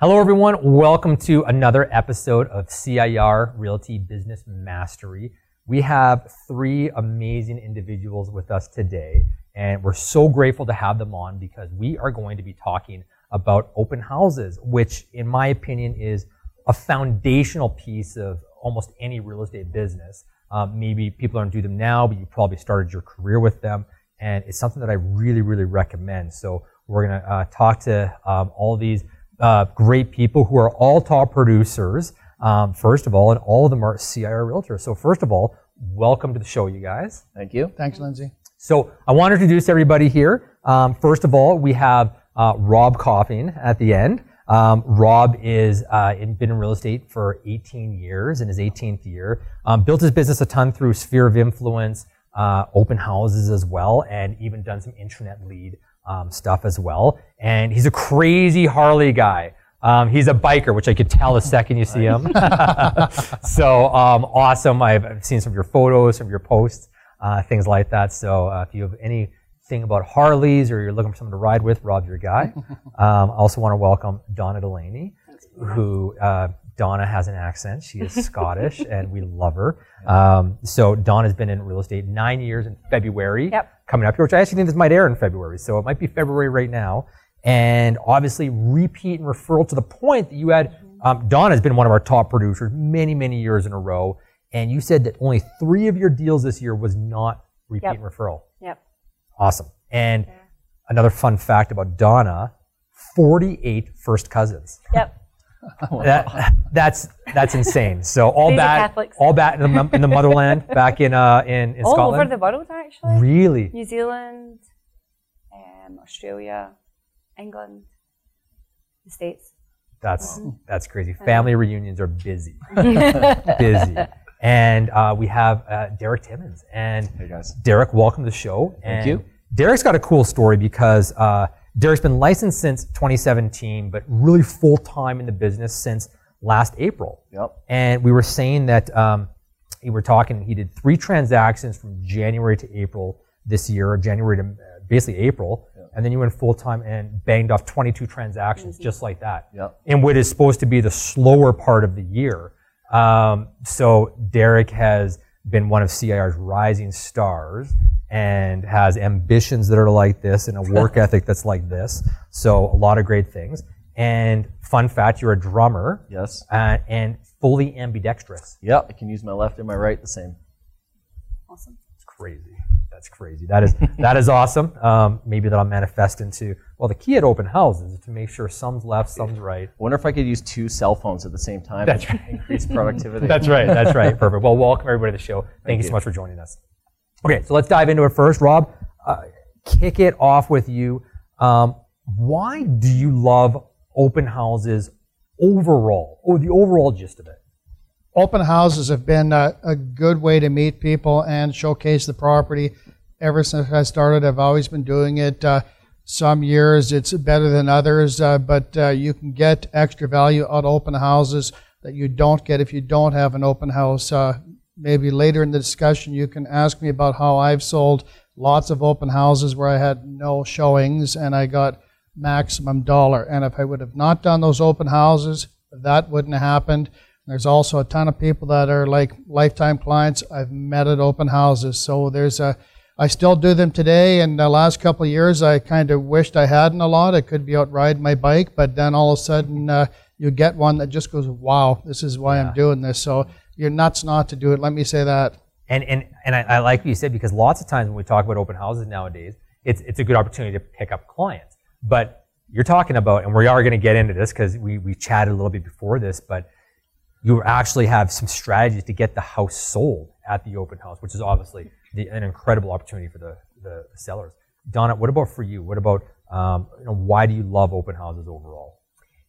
Hello, everyone. Welcome to another episode of CIR Realty Business Mastery. We have three amazing individuals with us today, and we're so grateful to have them on because we are going to be talking about open houses, which, in my opinion, is a foundational piece of almost any real estate business. Um, maybe people don't do them now, but you probably started your career with them, and it's something that I really, really recommend. So we're going to uh, talk to um, all these uh, great people who are all top producers, um, first of all, and all of them are CIR realtors. So first of all, welcome to the show, you guys. Thank you. Thanks, Lindsay. So I want to introduce everybody here. Um, first of all, we have uh, Rob Copping at the end. Um, Rob is uh, in, been in real estate for 18 years, in his 18th year. Um, built his business a ton through sphere of influence, uh, open houses as well, and even done some internet lead um, stuff as well. And he's a crazy Harley guy. Um, he's a biker, which I could tell the second you see him. so um, awesome! I've seen some of your photos, some of your posts, uh, things like that. So uh, if you have anything about Harleys or you're looking for someone to ride with, Rob's your guy. Um, I also want to welcome Donna Delaney, who uh, Donna has an accent. She is Scottish, and we love her. Um, so Donna's been in real estate nine years in February Yep. coming up here, which I actually think this might air in February. So it might be February right now. And obviously, repeat and referral to the point that you had. Um, Donna's been one of our top producers many, many years in a row. And you said that only three of your deals this year was not repeat Yep. and referral. Yep. Awesome. And another fun fact about Donna 48 first cousins. Yep. That, that's that's insane. So all Crazy bat, Catholics. all bat in the, in the motherland, back in uh, in, in All Scotland. over the world, actually. really, New Zealand, um, Australia, England, the States. that's that's crazy. Family reunions are busy, busy, and uh, we have uh, Derek Timmons. And Hey guys. Derek, welcome to the show. Thank and you. Derek's got a cool story because uh, Derek's been licensed since 2017, but really full time in the business since last April. Yep. And we were saying that um, we were talking. He did three transactions from January to April this year, January to basically April, and then you went full time and banged off 22 transactions just like that. Yep. In what is supposed to be the slower part of the year. Um, so Derek has been one of CIR's rising stars and has ambitions that are like this and a work ethic that's like this. So a lot of great things. And fun fact, you're a drummer Yes. uh, and fully ambidextrous. Yep. I can use my left and my right the same. Awesome. It's crazy. That's crazy. That is that is awesome. Um, maybe that'll manifest into well, the key at open houses is to make sure some's left, some's right. Wonder if I could use two cell phones at the same time. That's and right. Increase productivity. That's right. That's right. Perfect. Well, welcome everybody to the show. Thank, you so much for joining us. Okay, so let's dive into it first. Rob, uh, kick it off with you. Um, why do you love open houses overall, or the overall gist of it? Open houses have been a, a good way to meet people and showcase the property. Ever since I started, I've always been doing it. Uh, some years it's better than others, uh, but uh, you can get extra value out of open houses that you don't get if you don't have an open house. Uh, maybe later in the discussion, you can ask me about how I've sold lots of open houses where I had no showings and I got maximum dollar. And if I would have not done those open houses, that wouldn't have happened. There's also a ton of people that are like lifetime clients I've met at open houses. So there's a, I still do them today. And the last couple of years, I kind of wished I hadn't a lot. I could be out riding my bike, but then all of a sudden, uh, you get one that just goes, "Wow, this is why I'm doing this." So you're nuts not to do it. Let me say that. And and and I, I like what you said because lots of times when we talk about open houses nowadays, it's it's a good opportunity to pick up clients. But you're talking about, and we are going to get into this because we we chatted a little bit before this, but you actually have some strategies to get the house sold at the open house, which is obviously the, an incredible opportunity for the, the sellers. Donna, what about for you? What about um, you know, why do you love open houses overall?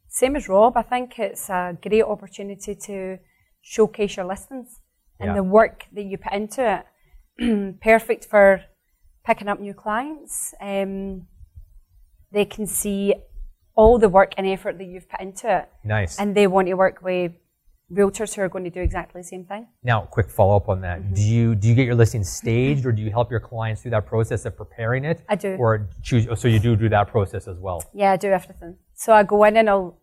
Same as Rob, I think it's a great opportunity to showcase your listings and Yeah. the work that you put into it. Perfect for picking up new clients. Um, they can see all the work and effort that you've put into it, Nice. and they want to work with realtors who are going to do exactly the same thing. Now, quick follow up on that. Mm-hmm. Do you do you get your listing staged, or do you help your clients through that process of preparing it? I do. Or choose. oh, So you do do that process as well. Yeah, I do everything. So I go in and I'll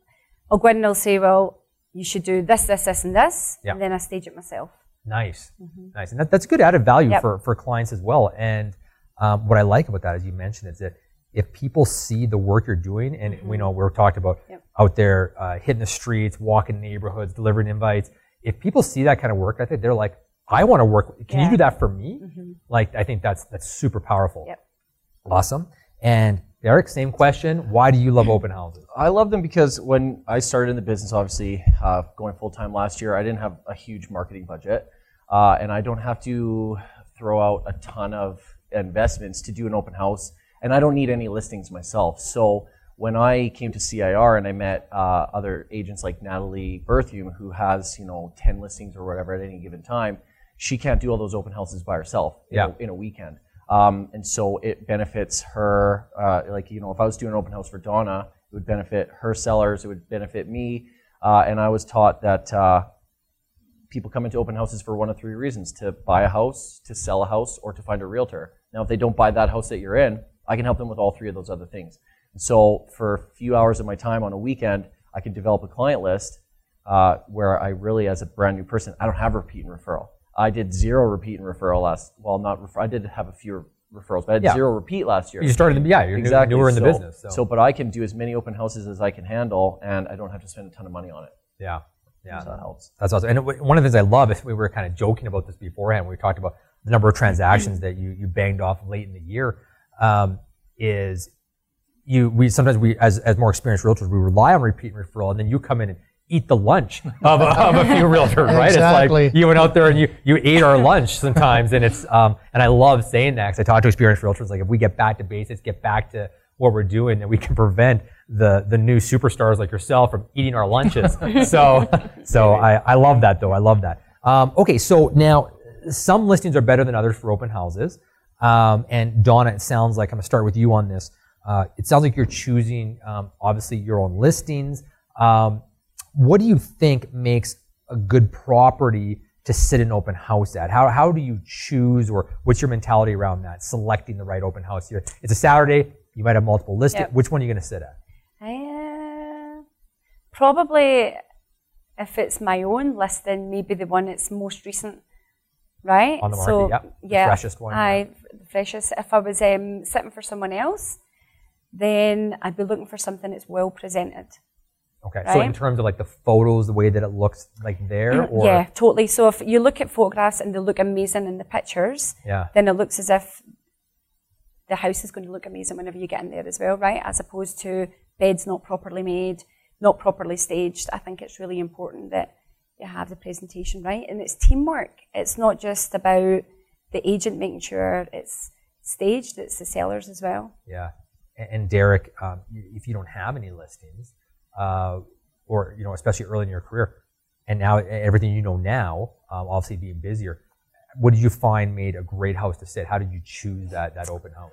I'll go in and I'll say, well, you should do this, this, this, and this, Yeah. and then I stage it myself. Nice, nice, and that, that's good added value Yep. for for clients as well. And um, what I like about that, as you mentioned, is that if people see the work you're doing, and we know we're talked about Yep. out there uh, hitting the streets, walking neighborhoods, delivering invites. If people see that kind of work ethic, they're like, I want to work. Can you do that for me? Like, I think that's that's super powerful. Yep. Awesome. And Derek, same question. Why do you love open houses? I love them because when I started in the business, obviously uh, going full time last year, I didn't have a huge marketing budget, uh, and I don't have to throw out a ton of investments to do an open house, and I don't need any listings myself. So when I came to CIR and I met uh, other agents like Natalie Berthium, who has you know ten listings or whatever at any given time, she can't do all those open houses by herself in, Yeah. a, in a weekend. Um, and so it benefits her, uh, like, you know, if I was doing an open house for Donna, it would benefit her sellers, it would benefit me. Uh, and I was taught that uh, people come into open houses for one of three reasons to buy a house, to sell a house, or to find a realtor. Now, if they don't buy that house that you're in, I can help them with all three of those other things. And so for a few hours of my time on a weekend, I can develop a client list uh, where I really, as a brand new person, I don't have repeat and referral. I did zero repeat and referral last. Well, not refer, I did have a few referrals, but I had Yeah. zero repeat last year. You started, yeah, you're exactly newer in the So- business. So, but I can do as many open houses as I can handle, and I don't have to spend a ton of money on it. yeah, yeah. So that helps. That's awesome. And one of the things I love is we were kind of joking about this beforehand. We talked about the number of transactions that you you banged off late in the year. Um, is you we sometimes we as as more experienced realtors we rely on repeat and referral, and then you come in and eat the lunch of, a- of a few realtors, right? Exactly. It's like you went out there and you you ate our lunch sometimes, and it's um and I love saying that because I talk to experienced realtors like if we get back to basics, get back to what we're doing, then we can prevent the the new superstars like yourself from eating our lunches. so so I, I love that though. I love that. Um, okay, so now some listings are better than others for open houses. Um, and Donna, it sounds like I'm gonna start with you on this. Uh, it sounds like you're choosing um, obviously your own listings. Um, what do you think makes a good property to sit an open house at? How, how do you choose, or what's your mentality around that? Selecting the right open house here. It's a Saturday. You might have multiple listings. Yep. Which one are you going to sit at? Uh, probably if it's my own listing, maybe the one that's most recent, right? On the market, so, yep. The Yeah, freshest one, I, the freshest. If I was um, sitting for someone else, then I'd be looking for something that's well presented. Okay. So in terms of like the photos, the way that it looks like there, or yeah, totally. So if you look at photographs and they look amazing in the pictures, Yeah. then it looks as if the house is going to look amazing whenever you get in there as well, right? As opposed to beds not properly made, not properly staged. I think it's really important that you have the presentation right, and it's teamwork. It's not just about the agent making sure it's staged; it's the sellers as well. Yeah. And, and Derek, um, if you don't have any listings, uh, or you know, especially early in your career, and now everything you know now, um, obviously being busier, what did you find made a great house to sit? How did you choose that that open house?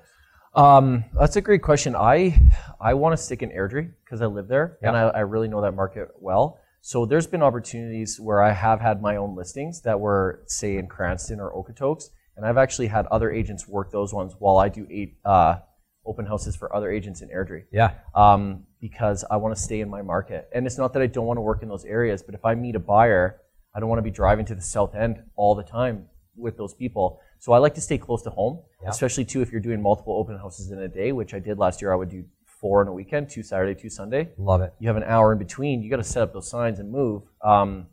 Um, that's a great question. I I want to stick in Airdrie because I live there and I, I really know that market well. So there's been opportunities where I have had my own listings that were say in Cranston or Okotoks, and I've actually had other agents work those ones while I do eight uh, open houses for other agents in Airdrie. Yeah. um, because I want to stay in my market. And it's not that I don't want to work in those areas, but if I meet a buyer, I don't want to be driving to the south end all the time with those people. So I like to stay close to home, Yeah. especially too if you're doing multiple open houses in a day, which I did last year. I would do four on a weekend, two Saturday, two Sunday. Love it. You have an hour in between. You got to set up those signs and move. Um,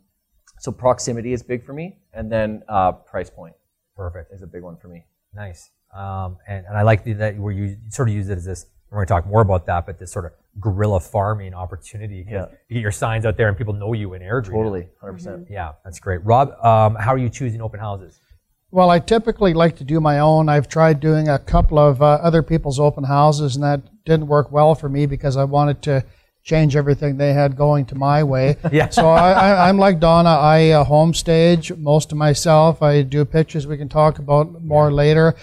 so proximity is big for me, and then uh, price point Perfect. is a big one for me. Nice. Um, and, and I like the, that where you sort of use it as this. We're going to talk more about that, but this sort of guerrilla farming opportunity. Yeah. You get your signs out there and people know you in Airdrie. Totally, 100%. percent Yeah, that's great. Rob, um, how are you choosing open houses? Well, I typically like to do my own. I've tried doing a couple of uh, other people's open houses, and that didn't work well for me because I wanted to change everything they had going to my way. Yeah. So I, I, I'm like Donna. I uh, home stage most of myself. I do pictures we can talk about more later.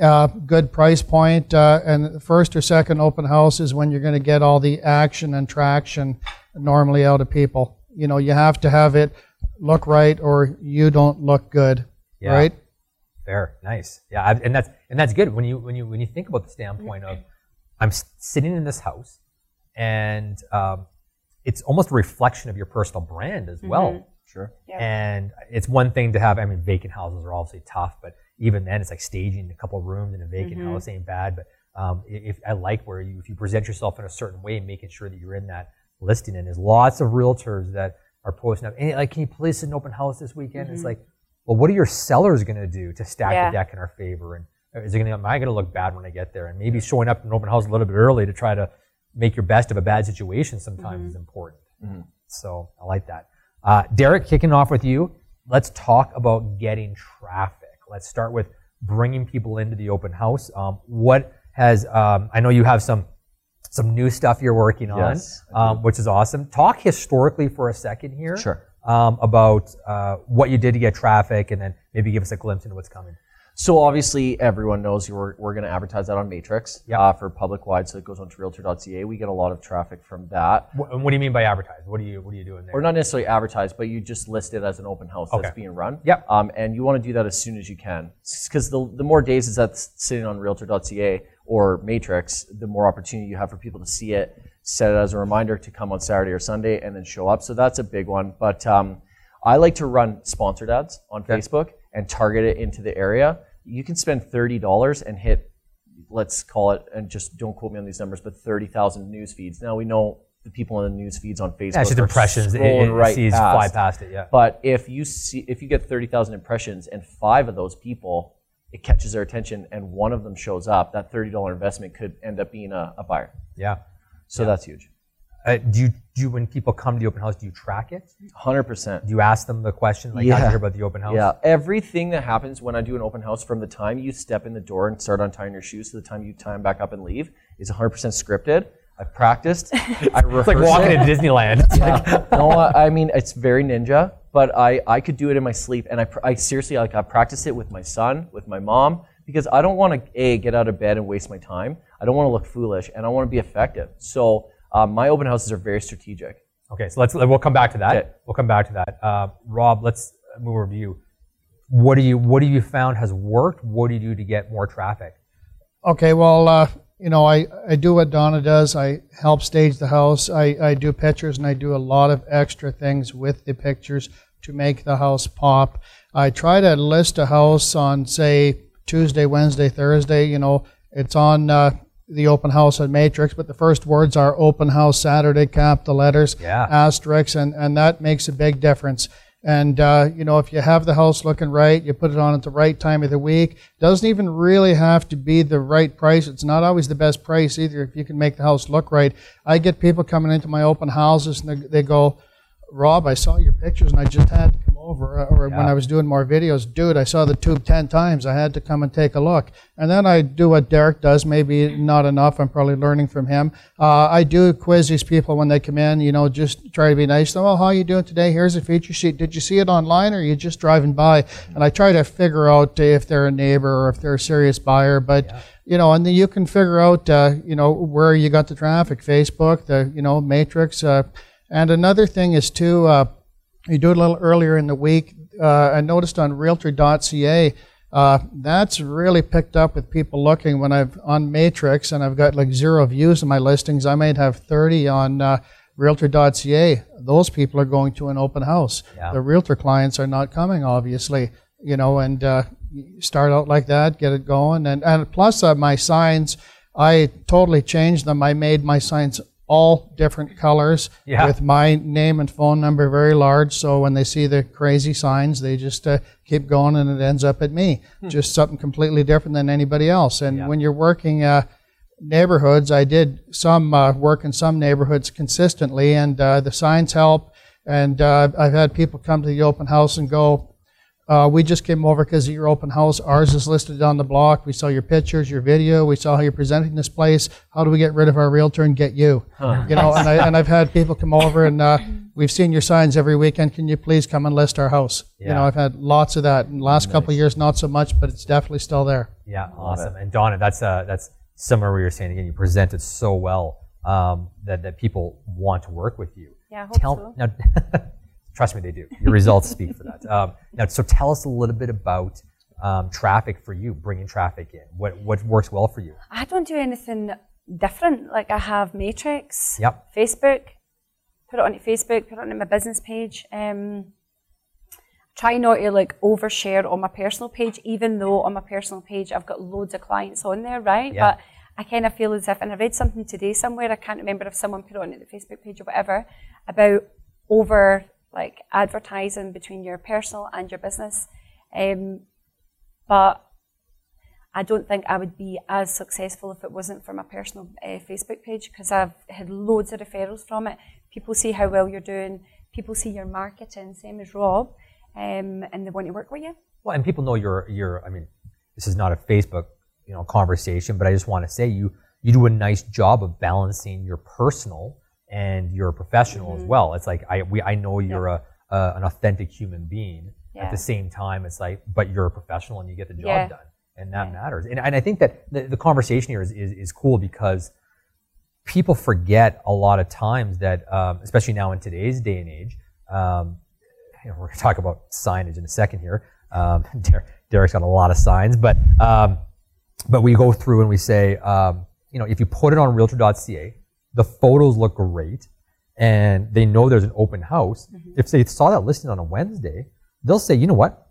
Uh, good price point, uh, and the first or second open house is when you're going to get all the action and traction normally out of people. You know, you have to have it look right, or you don't look good, Yeah. right? Fair, nice. Yeah, I, and that's and that's good when you when you when you think about the standpoint of I'm sitting in this house, and um, it's almost a reflection of your personal brand as well. Sure. Yeah. And it's one thing to have. I mean, vacant houses are obviously tough, but even then, it's like staging a couple of rooms in a vacant house ain't bad. But um, if I like where you, if you present yourself in a certain way, making sure that you're in that listing, and there's lots of realtors that are posting up, like, can you please sit an open house this weekend? It's like, well, what are your sellers going to do to stack Yeah. the deck in our favor? And is it going to, am I going to look bad when I get there? And maybe showing up in an open house a little bit early to try to make your best of a bad situation sometimes is important. So I like that. Uh, Derek, kicking off with you, let's talk about getting traffic. Let's start with bringing people into the open house. Um, what has, um, I know you have some some new stuff you're working on, Yes, um, which is awesome. Talk historically for a second here Sure. Um, about uh, what you did to get traffic, and then maybe give us a glimpse into what's coming. So obviously, everyone knows we're, we're going to advertise that on Matrix Yep. uh, for public wide. So it goes onto Realtor.ca. We get a lot of traffic from that, What, what do you mean by advertise? What do you What are you doing there? or not necessarily advertise, but you just list it as an open house Okay. that's being run. Yep. Um, and you want to do that as soon as you can, because the the more days is that's sitting on Realtor.ca or Matrix, the more opportunity you have for people to see it, set it as a reminder to come on Saturday or Sunday, and then show up. So that's a big one. But um, I like to run sponsored ads on Facebook and target it into the area. You can spend thirty dollars and hit, let's call it, and just don't quote me on these numbers, but thirty thousand news feeds. Now we know the people in the news feeds on Facebook. Yeah, it's just impressions. It, it right sees past. fly past it. Yeah. But if you see, if you get thirty thousand impressions and five of those people, it catches their attention, and one of them shows up, that thirty dollar investment could end up being a, a buyer. Yeah. So that's huge. Uh, do you do you, when people come to the open house? Do you track it? Hundred percent. Do you ask them the question like, "How'd you Yeah. hear about the open house?" Yeah, everything that happens when I do an open house, from the time you step in the door and start untying your shoes to the time you tie them back up and leave, is 100% scripted. I've practiced. I It's like walking it. into Disneyland. Like, no, I I mean it's very ninja, but I, I could do it in my sleep, and I, I seriously like I practice it with my son, with my mom, because I don't want to a get out of bed and waste my time. I don't want to look foolish, and I want to be effective. So um, my open houses are very strategic. okay, so let's we'll come back to that. Okay. We'll come back to that. Uh, Rob, let's move over to you. What do you What do you found has worked? What do you do to get more traffic? Okay, well, uh, you know, I, I do what Donna does. I help stage the house. I, I do pictures and I do a lot of extra things with the pictures to make the house pop. I try to list a house on, say, Tuesday, Wednesday, Thursday. You know, it's on uh, the open house at Matrix, but the first words are open house Saturday, capital letters, Yeah. asterisks, and, and that makes a big difference. And uh, you know, if you have the house looking right, you put it on at the right time of the week. Doesn't even really have to be the right price. It's not always the best price either. If you can make the house look right, I get people coming into my open houses and they, they go, "Rob, I saw your pictures and I just had over." Or when I was doing more videos, dude, I saw the tube ten times. I had to come and take a look. And then I do what Derek does. Maybe not enough. I'm probably learning from him. Uh, I do quiz these people when they come in. You know, just try to be nice. to them. Well, how are you doing today? Here's a feature sheet. Did you see it online, or are you just driving by? And I try to figure out if they're a neighbor or if they're a serious buyer. But you know, and then you can figure out, uh, you know, where you got the traffic. Facebook, the you know, Matrix. Uh, and another thing is too. Uh, you do it a little earlier in the week. Uh, I noticed on Realtor.ca, uh, that's really picked up with people looking. When I've on Matrix and I've got like zero views in my listings, I might have 30 on uh, Realtor.ca. Those people are going to an open house. Yeah. The Realtor clients are not coming, obviously. You know, and uh, start out like that, get it going, and and plus uh, my signs, I totally changed them. I made my signs all different colors Yeah. with my name and phone number very large. So when they see the crazy signs, they just uh, keep going and it ends up at me. Just something completely different than anybody else. And Yeah. when you're working uh, neighborhoods, I did some uh, work in some neighborhoods consistently, and uh, the signs help. And uh, I've had people come to the open house and go, uh, we just came over because of your open house. Ours is listed on the block. We saw your pictures, your video. We saw how you're presenting this place. How do we get rid of our realtor and get you? You know, and, I, and I've had people come over and uh, we've seen your signs every weekend. Can you please come and list our house? You know, I've had lots of that. In the last couple of years, not so much, but it's definitely still there. Yeah, awesome. And Donna, that's uh, that's similar. to What you're saying again, you present it so well um, that that people want to work with you. Yeah, I hope Tell so. now. trust me, they do. Your results speak for that. Um, now, so tell us a little bit about um, traffic for you, bringing traffic in. What what works well for you? I don't do anything different. Like I have Matrix, Yep. Facebook, put it onto Facebook, put it on my business page. Um, try not to like overshare on my personal page, even though on my personal page I've got loads of clients on there, right? Yeah. But I kind of feel as if, and I read something today somewhere, I can't remember if someone put it on the Facebook page or whatever, about over like advertising between your personal and your business. Um, but I don't think I would be as successful if it wasn't for my personal uh, Facebook page because I've had loads of referrals from it. People see how well you're doing, people see your marketing, same as Rob, um, and they want to work with you. Well, and people know you're you're. I mean, this is not a Facebook you know conversation, but I just want to say you you do a nice job of balancing your personal and your professional Mm-hmm. as well. It's like I we I know you're a, a an authentic human being. At the same time, it's like, but you're a professional and you get the job Yeah. done, and that matters. And, and I think that the, the conversation here is, is is cool because people forget a lot of times that, um, especially now in today's day and age, um, you know, we're going to talk about signage in a second here. Um, Der- Derek's got a lot of signs, but um, but we go through and we say, um, you know, if you put it on Realtor.ca, the photos look great, and they know there's an open house. If they saw that listing on a Wednesday, they'll say, you know what?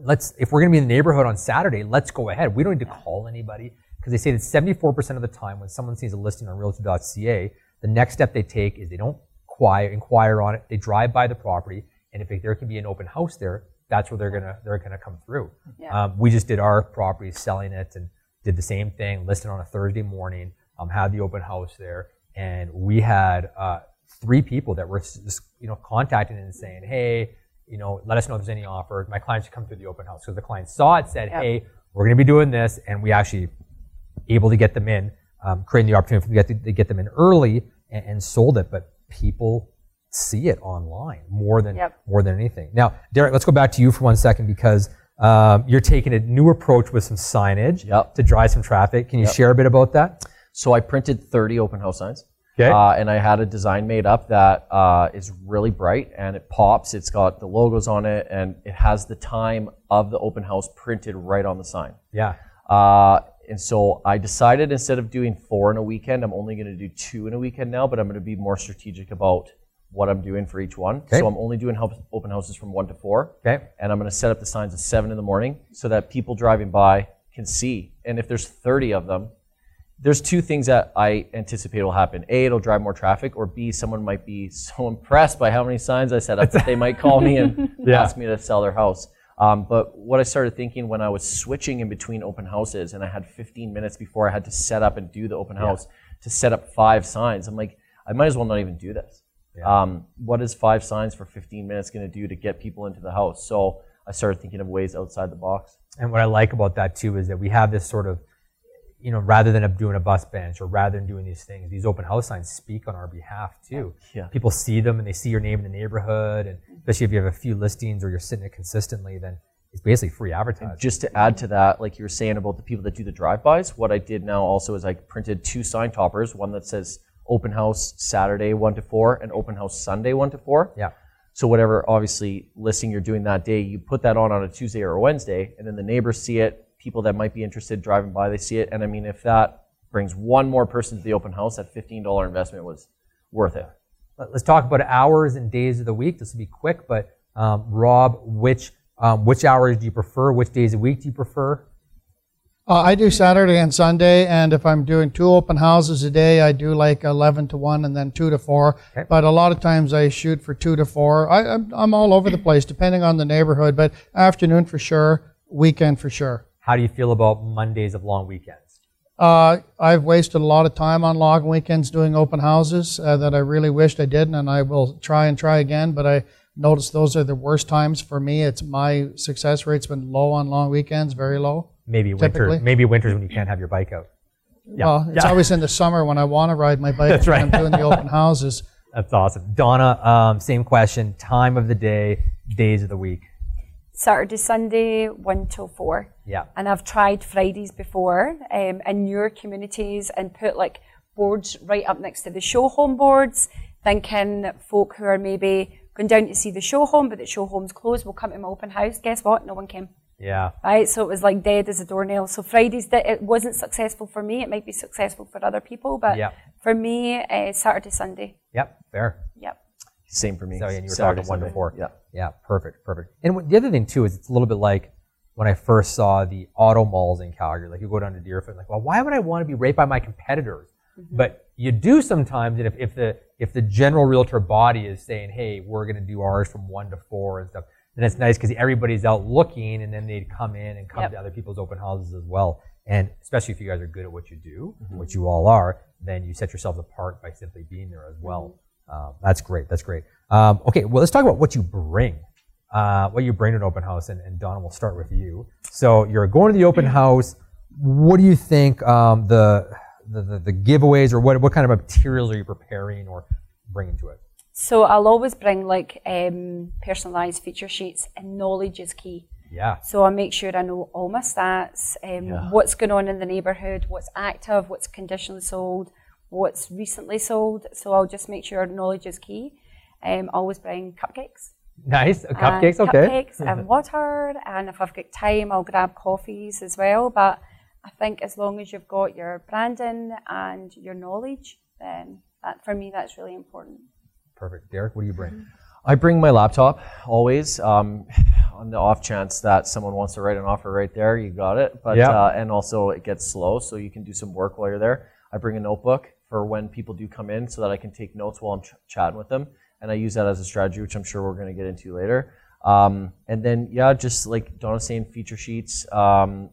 Let's if we're going to be in the neighborhood on Saturday, let's go ahead. We don't need to call anybody because they say that 74% of the time when someone sees a listing on Realtor.ca, the next step they take is they don't inquire, inquire on it. They drive by the property, and if there can be an open house there, that's where they're gonna they're gonna come through. Yeah. Um, we just did our property, selling it, and did the same thing. Listed on a Thursday morning. Um, had the open house there, and we had uh, three people that were s- s- you know contacting and saying, hey, you know, let us know if there's any offers. My clients should come through the open house. So the client saw it, said, Yep. hey, we're gonna be doing this, and we actually able to get them in, um, creating the opportunity for them to get, to get them in early and, and sold it. But people see it online more than Yep. more than anything. Now, Derek, let's go back to you for one second because um, you're taking a new approach with some signage Yep. to drive some traffic. Can you share a bit about that? So I printed 30 open house signs. Okay. Uh, and I had a design made up that uh, is really bright and it pops. It's got the logos on it and it has the time of the open house printed right on the sign. Yeah. Uh, and so I decided instead of doing four in a weekend, I'm only going to do two in a weekend now, but I'm going to be more strategic about what I'm doing for each one. Okay. So I'm only doing help, open houses from one to four. Okay. And I'm going to set up the signs at seven in the morning so that people driving by can see. And if there's 30 of them, there's two things that I anticipate will happen. A, it'll drive more traffic, or B, someone might be so impressed by how many signs I set up that they might call me and Yeah. ask me to sell their house. Um, but what I started thinking when I was switching in between open houses and I had 15 minutes before I had to set up and do the open house to set up five signs, I'm like, I might as well not even do this. Um, what is five signs for 15 minutes going to do to get people into the house? So I started thinking of ways outside the box. And what I like about that too is that we have this sort of, you know, rather than doing a bus bench or rather than doing these things, these open house signs speak on our behalf too. Yeah. People see them and they see your name in the neighborhood, and especially if you have a few listings or you're sitting it consistently, then it's basically free advertising. Just to add to that, like you were saying about the people that do the drive-bys, what I did now also is I printed two sign toppers, one that says open house Saturday 1 to 4 and open house Sunday 1 to 4. yeah. So whatever obviously listing you're doing that day, you put that on on a Tuesday or a Wednesday, and then the neighbors see it. People that might be interested driving by, they see it, and I mean, if that brings one more person to the open house, that fifteen dollar investment was worth it. Let- Let's talk about hours and days of the week. This will be quick, but um, Rob, which um, which hours do you prefer? Which days a week do you prefer? Uh, I do Saturday and Sunday, and if I'm doing two open houses a day, I do like 11 to 1 and then 2 to 4. Okay. But a lot of times I shoot for 2 to 4. I, I'm, I'm all over the place depending on the neighborhood, but afternoon for sure, weekend for sure. How do you feel about Mondays of long weekends? Uh, I've wasted a lot of time on long weekends doing open houses uh, that I really wished I didn't, and I will try and try again. But I notice those are the worst times for me. It's my success rate's been low on long weekends, very low. Maybe winter. Maybe winters when you can't have your bike out. Yeah. Well, it's Yeah. always in the summer when I want to ride my bike That's right. I'm doing the open houses. That's awesome. Donna, um, same question. Time of the day, days of the week. Saturday, Sunday, 1 till 4. Yeah. And I've tried Fridays before um, in your communities and put like boards right up next to the show home boards, thinking folk who are maybe going down to see the show home, but the show home's closed will come to my open house. Guess what? No one came. Yeah. Right, so it was like dead as a doornail. So Fridays, it wasn't successful for me. It might be successful for other people, but Yeah. for me, uh, Saturday, Sunday. Yep. Fair. Yep. Same for me. So, and you were Saturday, talking one to Sunday. four. Yeah. Yeah, perfect, perfect. And what- the other thing too is it's a little bit like when I first saw the auto malls in Calgary. Like you go down to Deerfoot, like, well, why would I want to be right by my competitors? Mm-hmm. But you do sometimes, and if, if the if the general realtor body is saying, hey, we're going to do ours from one to four and stuff, then it's nice because everybody's out looking, and then they'd come in and come Yep. to other people's open houses as well. And especially if you guys are good at what you do, mm-hmm. which you all are, then you set yourselves apart by simply being there as well. Mm-hmm. Um, that's great. That's great. Um, okay, well, let's talk about what you bring. Uh, what you bring to an open house, and, and Donna, we'll start with you. So you're going to the open house. What do you think um, the, the, the the giveaways, or what what kind of materials are you preparing or bringing to it? So I'll always bring like um, personalised feature sheets, and knowledge is key. Yeah, So I make sure I know all my stats, um, Yeah. what's going on in the neighbourhood, what's active, what's conditionally sold, what's recently sold. So I'll just make sure knowledge is key. Um, always bring cupcakes. nice. Cupcakes, okay. Cupcakes and water, and if I've got time, I'll grab coffees as well. But I think as long as you've got your branding and your knowledge, then that, for me that's really important. Perfect. Derek, what do you bring? Mm-hmm. I bring my laptop always. Um, on the off chance that someone wants to write an offer right there, you got it. But Yeah. uh, and also it gets slow, so you can do some work while you're there. I bring a notebook for when people do come in, so that I can take notes while I'm ch- chatting with them, and I use that as a strategy, which I'm sure we're going to get into later. Um, and then yeah, just like Donna's saying, feature sheets. Um,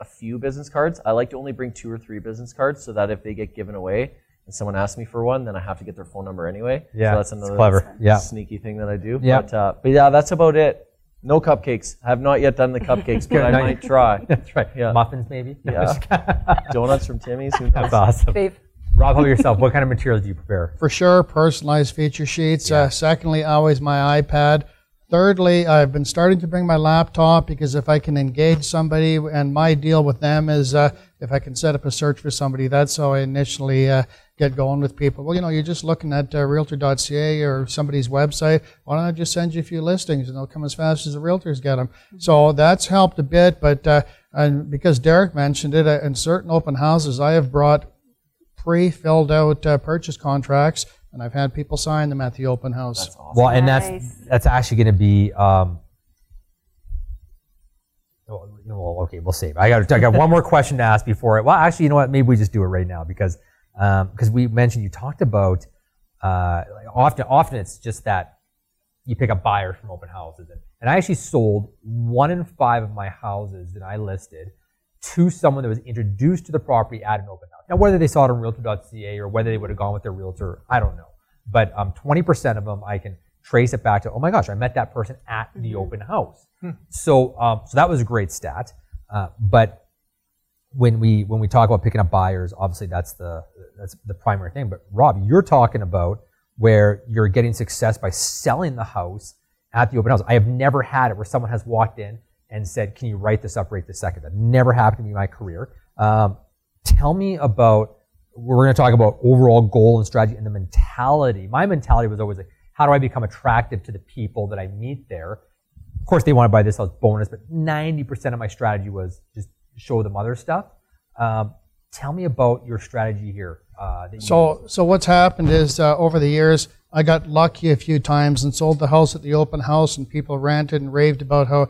a few business cards. I like to only bring two or three business cards, so that if they get given away and someone asks me for one, then I have to get their phone number anyway. Yeah, so that's another clever. Yeah. sneaky thing that I do. Yeah. But, uh, but yeah, that's about it. No cupcakes. I have not yet done the cupcakes, but I Good. might try. That's right. Yeah. Muffins, maybe. Yeah. Donuts from Timmy's. Who knows? That's awesome. Dave. Rob, how yourself? What kind of materials do you prepare? For sure, personalized feature sheets. Uh, secondly, always my iPad. Thirdly, I've been starting to bring my laptop because if I can engage somebody, and my deal with them is uh, if I can set up a search for somebody, that's how I initially uh, get going with people. Well, you know, you're just looking at uh, realtor.ca or somebody's website. Why don't I just send you a few listings and they'll come as fast as the realtors get them? So that's helped a bit, but uh, and because Derek mentioned it, uh, in certain open houses, I have brought pre-filled out uh, purchase contracts, and I've had people sign them at the open house. That's awesome. Well, and that's Nice. that's actually going to be. Um, well, well, okay, we'll save. I got I got one more question to ask before it. Well, actually, you know what? Maybe we just do it right now because because we mentioned you talked about uh, often often it's just that you pick up buyers from open houses and, and I actually sold one in five of my houses that I listed to someone that was introduced to the property at an open house. Now, whether they saw it on Realtor.ca or whether they would have gone with their realtor, I don't know. But um, 20% of them, I can trace it back to, oh my gosh, I met that person at the open house. So, um, so that was a great stat. Uh, but when we when we talk about picking up buyers, obviously that's the that's the primary thing. But Rob, you're talking about where you're getting success by selling the house at the open house. I have never had it where someone has walked in and said, "Can you write this up right this second? That never happened to me in my career. Um, tell me about. We're going to talk about overall goal and strategy and the mentality. My mentality was always like, how do I become attractive to the people that I meet there? Of course, they want to buy this house bonus, but 90% of my strategy was just show them other stuff. Um, tell me about your strategy here. Uh, you So, so what's happened is uh, over the years, I got lucky a few times and sold the house at the open house, and people ranted and raved about how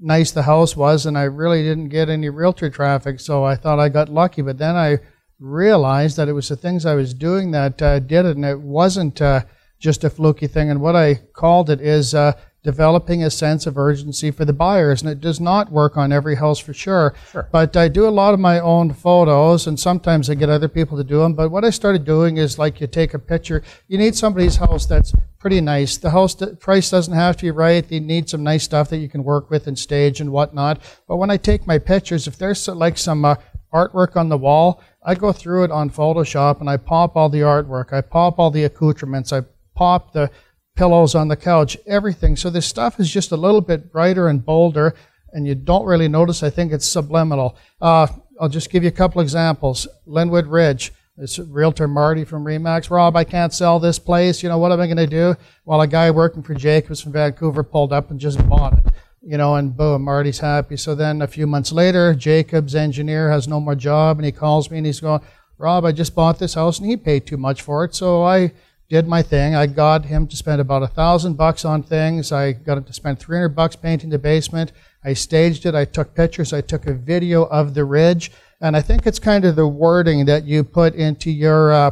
nice the house was, and I really didn't get any realtor traffic. So I thought I got lucky, but then I realized that it was the things I was doing that uh, did it, and it wasn't uh, just a fluky thing. And what I called it is uh, developing a sense of urgency for the buyers, and it does not work on every house for sure. But I do a lot of my own photos, and sometimes I get other people to do them. But what I started doing is like you take a picture. You need somebody's house that's pretty nice. The house the price doesn't have to be right. They need some nice stuff that you can work with and stage and whatnot. But when I take my pictures, if there's like some uh, artwork on the wall, I go through it on Photoshop and I pop all the artwork. I pop all the accoutrements. I pop the pillows on the couch, everything. So this stuff is just a little bit brighter and bolder, and you don't really notice. I think it's subliminal. Uh, I'll just give you a couple examples. Lynwood Ridge. This realtor Marty from Remax. Rob, I can't sell this place. You know, what am I going to do? Well, a guy working for Jacobs from Vancouver pulled up and just bought it. You know, and boom, Marty's happy. So then a few months later, Jacobs' engineer has no more job, and he calls me and he's going, Rob, I just bought this house and he paid too much for it. So I did my thing. I got him to spend about a thousand bucks on things. I got him to spend 300 bucks painting the basement. I staged it. I took pictures. I took a video of the ridge. And I think it's kind of the wording that you put into your, uh,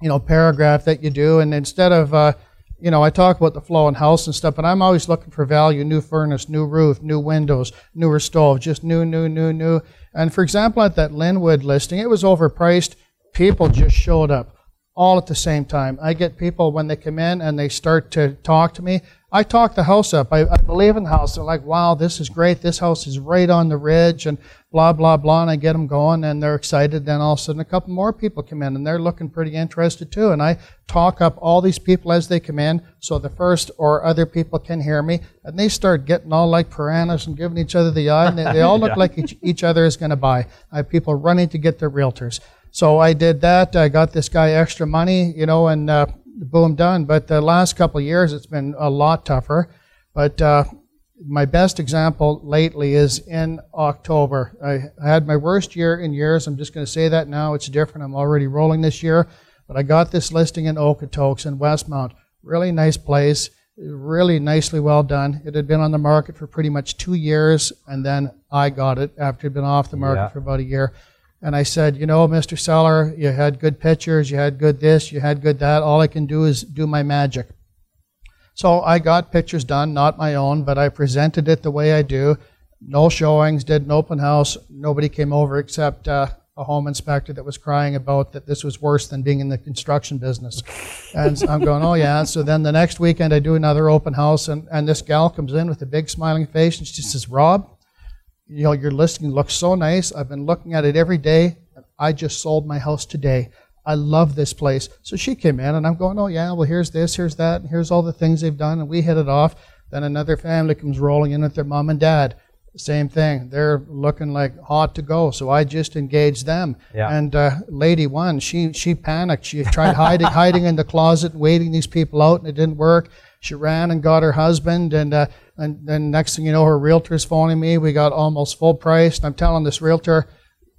you know, paragraph that you do. And instead of, uh, you know, I talk about the flow in house and stuff, but I'm always looking for value, new furnace, new roof, new windows, newer stove, just new, new, new, new. And for example, at that Lynwood listing, it was overpriced. People just showed up all at the same time. I get people when they come in and they start to talk to me. I talk the house up. I, I, believe in the house. They're like, wow, this is great. This house is right on the ridge and blah, blah, blah. And I get them going and they're excited. Then all of a sudden a couple more people come in and they're looking pretty interested too. And I talk up all these people as they come in so the first or other people can hear me. And they start getting all like piranhas and giving each other the eye. And they, they all look yeah. like each, each other is going to buy. I have people running to get their realtors. So I did that. I got this guy extra money, you know, and uh, boom, done. But the last couple of years, it's been a lot tougher. But uh, my best example lately is in October. I had my worst year in years. I'm just going to say that now. It's different. I'm already rolling this year. But I got this listing in Okotoks in Westmount. Really nice place. Really nicely well done. It had been on the market for pretty much two years, and then I got it after it had been off the market yeah. for about a year. And I said, you know, Mr. Seller, you had good pictures, you had good this, you had good that. All I can do is do my magic. So I got pictures done, not my own, but I presented it the way I do. No showings, did an open house. Nobody came over except uh, a home inspector that was crying about that this was worse than being in the construction business. And I'm going, oh yeah. So then the next weekend I do another open house, and, and this gal comes in with a big smiling face, and she says, Rob, you know, your listing looks so nice. I've been looking at it every day. I just sold my house today. I love this place. So she came in and I'm going, oh yeah, well here's this, here's that, and here's all the things they've done, and we hit it off. Then another family comes rolling in with their mom and dad. Same thing. They're looking like hot to go. So I just engaged them. Yeah. And uh, lady one, she she panicked. She tried hiding hiding in the closet, waiting these people out, and it didn't work. She ran and got her husband, and uh, and then next thing you know, her realtor's phoning me. We got almost full price. And I'm telling this realtor,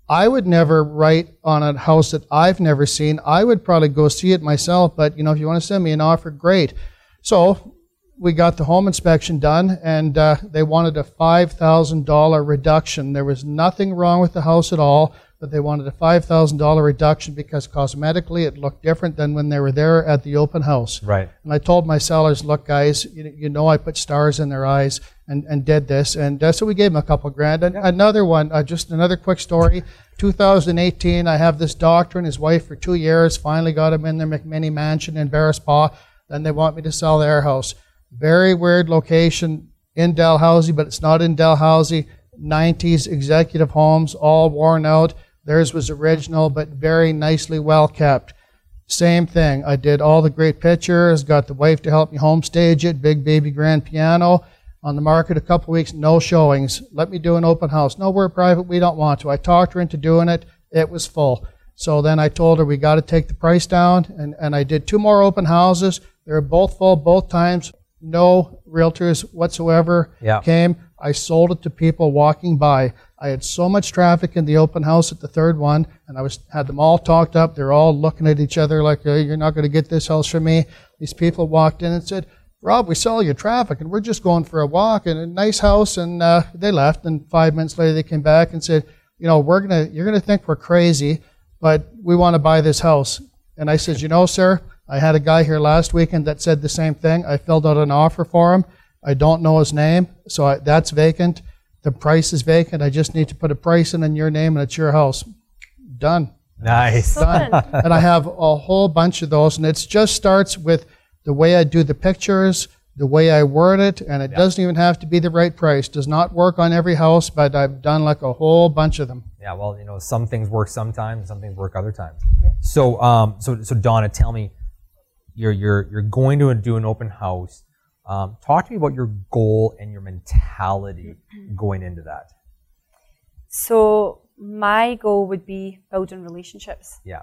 I would never write on a house that I've never seen. I would probably go see it myself, but you know, if you want to send me an offer, great. So we got the home inspection done, and uh, they wanted a $5,000 reduction. There was nothing wrong with the house at all but they wanted a $5,000 reduction because cosmetically it looked different than when they were there at the open house. Right. And I told my sellers, look, guys, you, you know I put stars in their eyes and, and did this. And uh, so we gave them a couple grand. And another one, uh, just another quick story. 2018, I have this doctor and his wife for two years, finally got him in their McMinney mansion in Bearspaw. Then they want me to sell their house. Very weird location in Dalhousie, but it's not in Dalhousie. 90s executive homes, all worn out Theirs was original, but very nicely well kept. Same thing. I did all the great pictures, got the wife to help me home stage it, big baby grand piano. On the market a couple weeks, no showings. Let me do an open house. No, we're private, we don't want to. I talked her into doing it. It was full. So then I told her we got to take the price down, and, and I did two more open houses. They were both full both times. No realtors whatsoever yeah. came. I sold it to people walking by. I had so much traffic in the open house at the third one, and I was had them all talked up. They're all looking at each other like, "You're not going to get this house from me." These people walked in and said, "Rob, we saw your traffic, and we're just going for a walk and a nice house." And uh, they left. And five minutes later, they came back and said, "You know, we're gonna you're gonna think we're crazy, but we want to buy this house." And I said, "You know, sir, I had a guy here last weekend that said the same thing. I filled out an offer for him. I don't know his name, so I, that's vacant." The price is vacant. I just need to put a price in in your name and it's your house. Done. Nice. Done. and I have a whole bunch of those. And it just starts with the way I do the pictures, the way I word it, and it yeah. doesn't even have to be the right price. Does not work on every house, but I've done like a whole bunch of them. Yeah, well, you know, some things work sometimes, some things work other times. Yeah. So, um, so, so Donna, tell me, you're you're you're going to do an open house. Um, talk to me about your goal and your mentality going into that. So my goal would be building relationships. Yeah.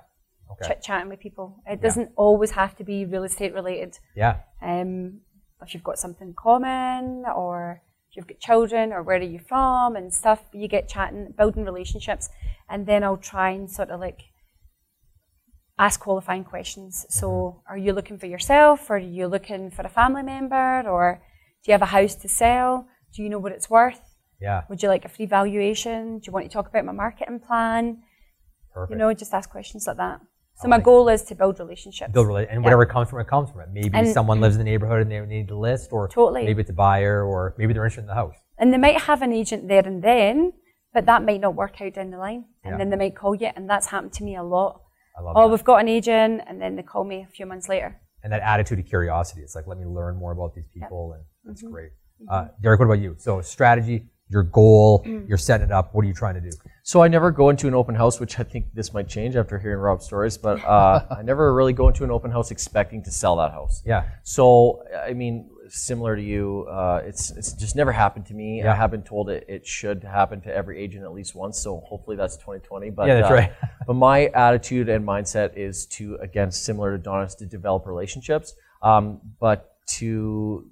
Okay. Chit chatting with people. It doesn't yeah. always have to be real estate related. Yeah. Um, if you've got something in common or if you've got children or where are you from and stuff, you get chatting, building relationships, and then I'll try and sort of like ask qualifying questions. So, are you looking for yourself, or are you looking for a family member, or do you have a house to sell? Do you know what it's worth? Yeah. Would you like a free valuation? Do you want to talk about my marketing plan? Perfect. You know, just ask questions like that. So my goal is to build relationships. build rela- and whatever comes from it comes from it. Maybe And- someone lives in the neighborhood and they need to list, or Totally. maybe it's a buyer, or maybe they're interested in the house. And they might have an agent there and then, but that might not work out down the line. And Yeah. then they might call you, and that's happened to me a lot. I love Oh, that. we've got an agent, and then they call me a few months later. And that attitude of curiosity. It's like, let me learn more about these people, and that's Mm-hmm. great. Uh, Derek, what about you? So strategy, your goal, Mm. you're setting it up. What are you trying to do? So I never go into an open house, which I think this might change after hearing Rob's stories, but uh, I never really go into an open house expecting to sell that house. Yeah. So I mean, similar to you, uh, it's it's just never happened to me. Yeah. I have been told it, it should happen to every agent at least once. So hopefully that's 2020. But Yeah, that's uh, right. but my attitude and mindset is to again similar to Donna's to develop relationships, um, but to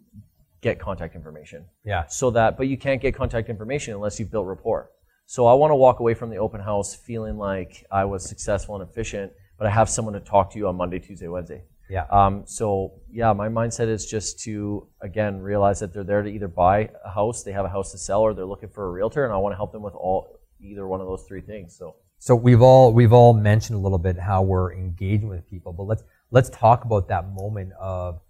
get contact information Yeah. so that but you can't get contact information unless you've built rapport so i want to walk away from the open house feeling like i was successful and efficient but i have someone to talk to you on monday tuesday wednesday Yeah. um, so yeah my mindset is just to again realize that they're there to either buy a house they have a house to sell or they're looking for a realtor and i want to help them with all either one of those three things so So we've all we've all mentioned a little bit how we're engaging with people, but let's let's talk about that moment of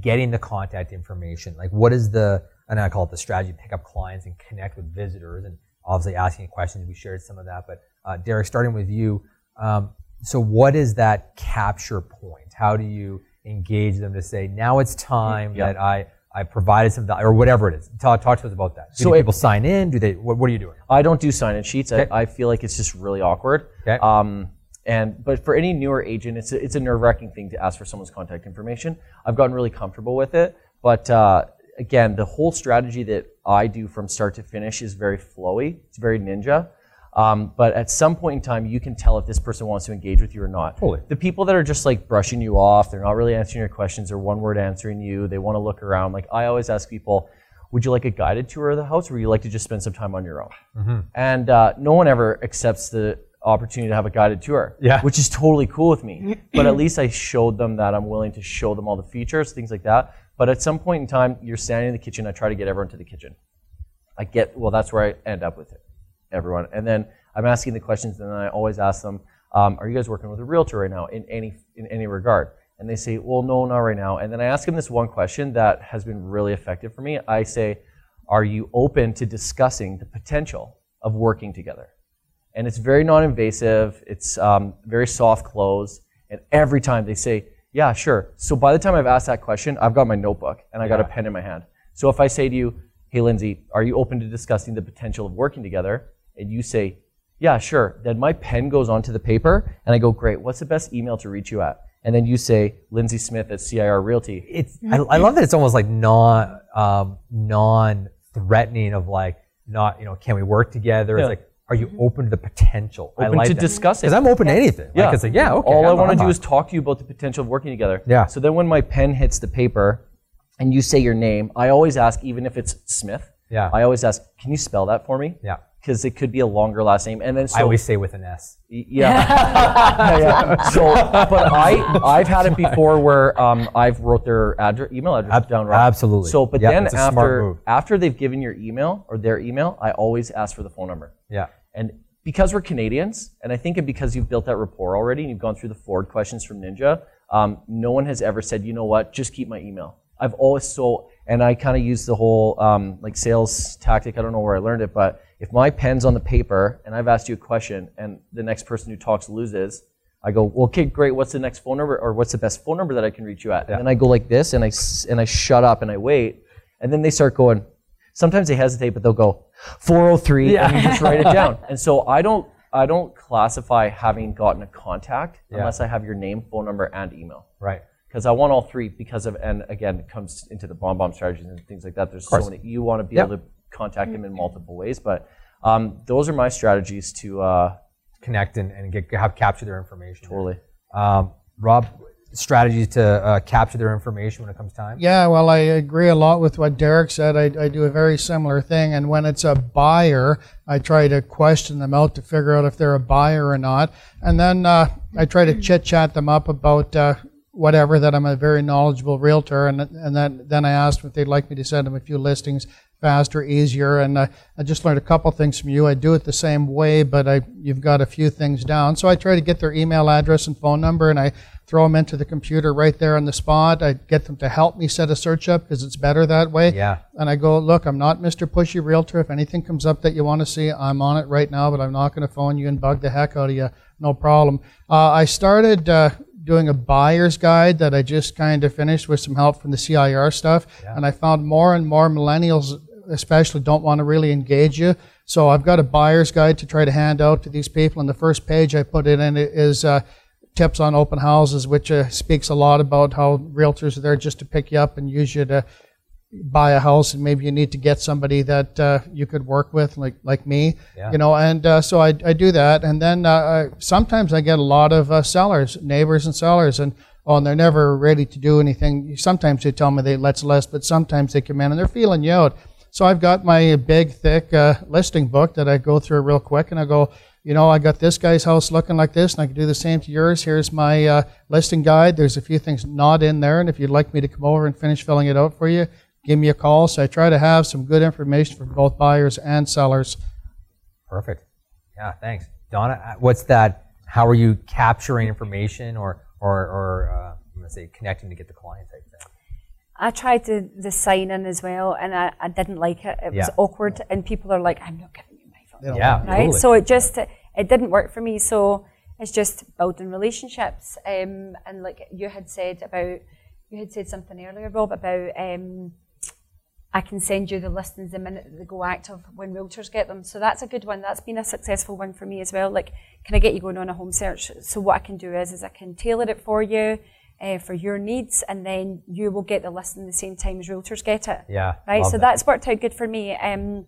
getting the contact information. Like, what is the and I call it the strategy: pick up clients and connect with visitors, and obviously asking questions. We shared some of that, but uh, Derek, starting with you. Um, so, what is that capture point? How do you engage them to say now it's time Yeah. that I I provided some value or whatever it is? Talk, talk to us about that. Do So it- people sign in? Do they? What, what are you doing? I don't do sign-in sheets. Okay. I, I feel like it's just really awkward. Okay. Um, and but for any newer agent, it's a, it's a nerve-wracking thing to ask for someone's contact information. I've gotten really comfortable with it, but uh, again, the whole strategy that I do from start to finish is very flowy. It's very ninja. Um, but at some point in time, you can tell if this person wants to engage with you or not. Totally. The people that are just like brushing you off, they're not really answering your questions, they're one word answering you, they want to look around. Like I always ask people, would you like a guided tour of the house or would you like to just spend some time on your own? And uh, no one ever accepts the opportunity to have a guided tour, Yeah. which is totally cool with me. but at least I showed them that I'm willing to show them all the features, things like that. But at some point in time, you're standing in the kitchen, I try to get everyone to the kitchen. I get well. That's where I end up with it, everyone. And then I'm asking the questions, and then I always ask them, um, "Are you guys working with a realtor right now in any in any regard?" And they say, "Well, no, not right now." And then I ask them this one question that has been really effective for me. I say, "Are you open to discussing the potential of working together?" And it's very non-invasive. It's um, very soft close. And every time they say, "Yeah, sure." So by the time I've asked that question, I've got my notebook and I got a pen in my hand. So if I say to you, "Hey, Lindsay, are you open to discussing the potential of working together?" And you say, "Yeah, sure," then my pen goes onto the paper and I go, "Great. What's the best email to reach you at?" And then you say, "Lindsay Smith at CIR Realty." it's I, I love that it's almost like non um, non threatening of like not you know can we work together? Yeah. It's like are you open to the potential? I Open like to that. discuss it. because I'm open to anything. Yeah. like, it's like yeah okay. All i I'm- want I'm to do on. is talk to you about the potential of working together. Yeah. So then when my pen hits the paper and you say your name, I always ask, even if it's Smith, Yeah. I always ask, can you spell that for me? yeah. Because it could be a longer last name. And then so I always say with an S. Yeah. yeah. So, but I I've had it before where um, I've wrote their address, email address Ab- down. right? absolutely. So, but Yeah, then it's a smart move. after after they've given your email or their email, I always ask for the phone number. Yeah. And because we're Canadians, and I think because you've built that rapport already and you've gone through the forward questions from Ninja, um, no one has ever said, you know what, just keep my email. I've always so, and I kind of use the whole um, like sales tactic. I don't know where I learned it, but if my pen's on the paper and I've asked you a question and the next person who talks loses, I go, well, okay, great. What's the next phone number, or what's the best phone number that I can reach you at? And then I go like this, and I and I shut up and I wait, and then they start going. Sometimes they hesitate, but they'll go 403, yeah. and you just write it down. And so I don't I don't classify having gotten a contact Yeah. unless I have your name, phone number, and email Right. because I want all three because of and again it comes into the BombBomb strategies and things like that. There's so many you want to be Yep. able to contact them in multiple ways, but um, those are my strategies to uh, Connect and, and get have capture their information. totally. Um, Rob, strategies to uh, capture their information when it comes time? Yeah, well, I agree a lot with what Derek said. I, I do a very similar thing. And when it's a buyer, I try to question them out to figure out if they're a buyer or not. And then uh, I try to chit chat them up about uh, whatever that I'm a very knowledgeable realtor. And, and then, then I asked if they'd like me to send them a few listings faster, easier. And uh, I just learned a couple things from you. I do it the same way, but I, you've got a few things down. So I try to get their email address and phone number, and I throw them into the computer right there on the spot. I get them to help me set a search up because it's better that way. Yeah. And I go, look, I'm not Mr. Pushy Realtor. If anything comes up that you want to see, I'm on it right now, but I'm not going to phone you and bug the heck out of you. No problem. Uh, I started uh, doing a buyer's guide that I just kind of finished with some help from the CIR stuff. Yeah. And I found more and more millennials especially don't want to really engage you. So I've got a buyer's guide to try to hand out to these people. And the first page I put it in is uh, tips on open houses, which uh, speaks a lot about how realtors are there just to pick you up and use you to buy a house. And maybe you need to get somebody that uh, you could work with, like like me, Yeah. you know. And uh, so I, I do that. And then uh, I, sometimes I get a lot of uh, sellers, neighbors and sellers, and oh, and they're never ready to do anything. Sometimes they tell me they let's list, but sometimes they come in and they're feeling you out. So I've got my big, thick uh, listing book that I go through real quick, and I go, you know, I got this guy's house looking like this, and I can do the same to yours. Here's my uh, listing guide. There's a few things not in there, and if you'd like me to come over and finish filling it out for you, give me a call. So I try to have some good information for both buyers and sellers. Perfect. Yeah, thanks. Donna, uh, what's that? How are you capturing information or, or, or uh, I'm going to say connecting to get the client type? I tried the, the sign in as well, and I, I didn't like it. It was Yeah. awkward, and people are like, "I'm not giving you my phone." Yeah, right? totally. So it just it didn't work for me. So it's just building relationships. Um, and like you had said about, you had said something earlier, Rob, about um, I can send you the listings the minute that they go active when realtors get them. So that's a good one. That's been a successful one for me as well. Like, can I get you going on a home search? So what I can do is, is I can tailor it for you. Uh, for your needs, and then you will get the listing the same time as realtors get it Yeah. right? So that. that's worked out good for me. Um,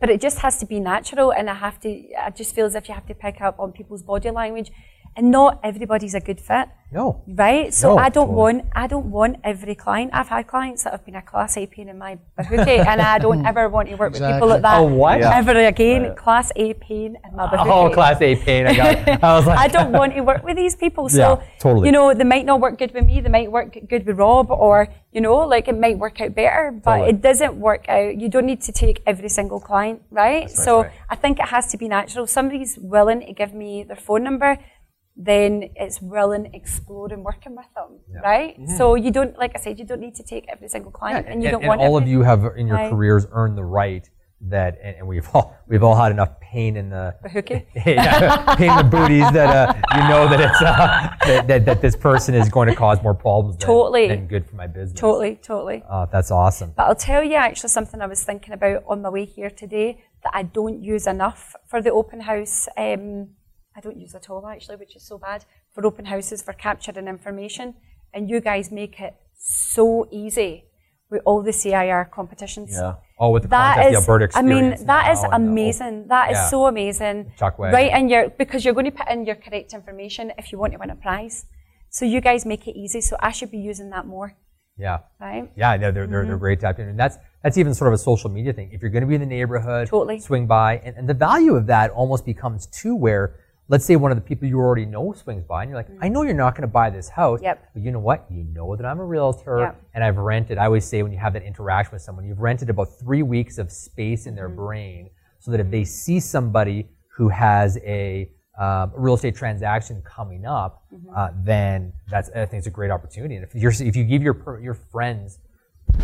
but it just has to be natural, and I have to. I just feel as if you have to pick up on people's body language, and not everybody's a good fit, No. right? So No, I don't totally. want. I don't want every client. I've had clients that have been a class A pain in my bahookie, and I don't ever want to work with people like that. Oh, what? Yeah. Ever again, class A pain in my bahookie. Oh, class A pain. I got. I was like, I don't want to work with these people. So, Yeah, totally. you know, they might not work good with me, they might work good with Rob, or, you know, like it might work out better, but Totally. it doesn't work out. You don't need to take every single client, right? so right. I think it has to be natural. Somebody's willing to give me their phone number, then it's willing exploring working with them, right? So you don't, like I said, you don't need to take every single client, and you don't want all every- of you have in your Right. careers earned the right that, and, and we've all we've all had enough pain in the Bahookie? yeah, pain in the booties that uh, you know that it's uh, that, that, that this person is going to cause more problems than, Totally. than good for my business. Totally, totally. Uh, that's awesome. But I'll tell you actually something I was thinking about on my way here today that I don't use enough for the open house. Um, I don't use at all actually, which is so bad for open houses for capturing information. And you guys make it so easy with all the CIR competitions. Yeah. Oh, with the That the is, Alberta I mean, experience that is and the- amazing. That is Yeah. so amazing. Chuck wagon. Right in your because you're going to put in your correct information if you want to win a prize. So you guys make it easy. So I should be using that more, Yeah. right? Yeah, they're, they're, they're, Mm-hmm. they're great to have. And that's, that's even sort of a social media thing. If you're going to be in the neighborhood, Totally. swing by. And, and the value of that almost becomes to where, let's say one of the people you already know swings by and you're like, I know you're not going to buy this house. Mm. Yep. But you know what? You know that I'm a realtor Yep. and I've rented. I always say when you have that interaction with someone, you've rented about three weeks of space in their Mm-hmm. brain so that if they see somebody who has a, um, real estate transaction coming up, Mm-hmm. uh, then that's I think it's a great opportunity. And if you're if you give your per- your friends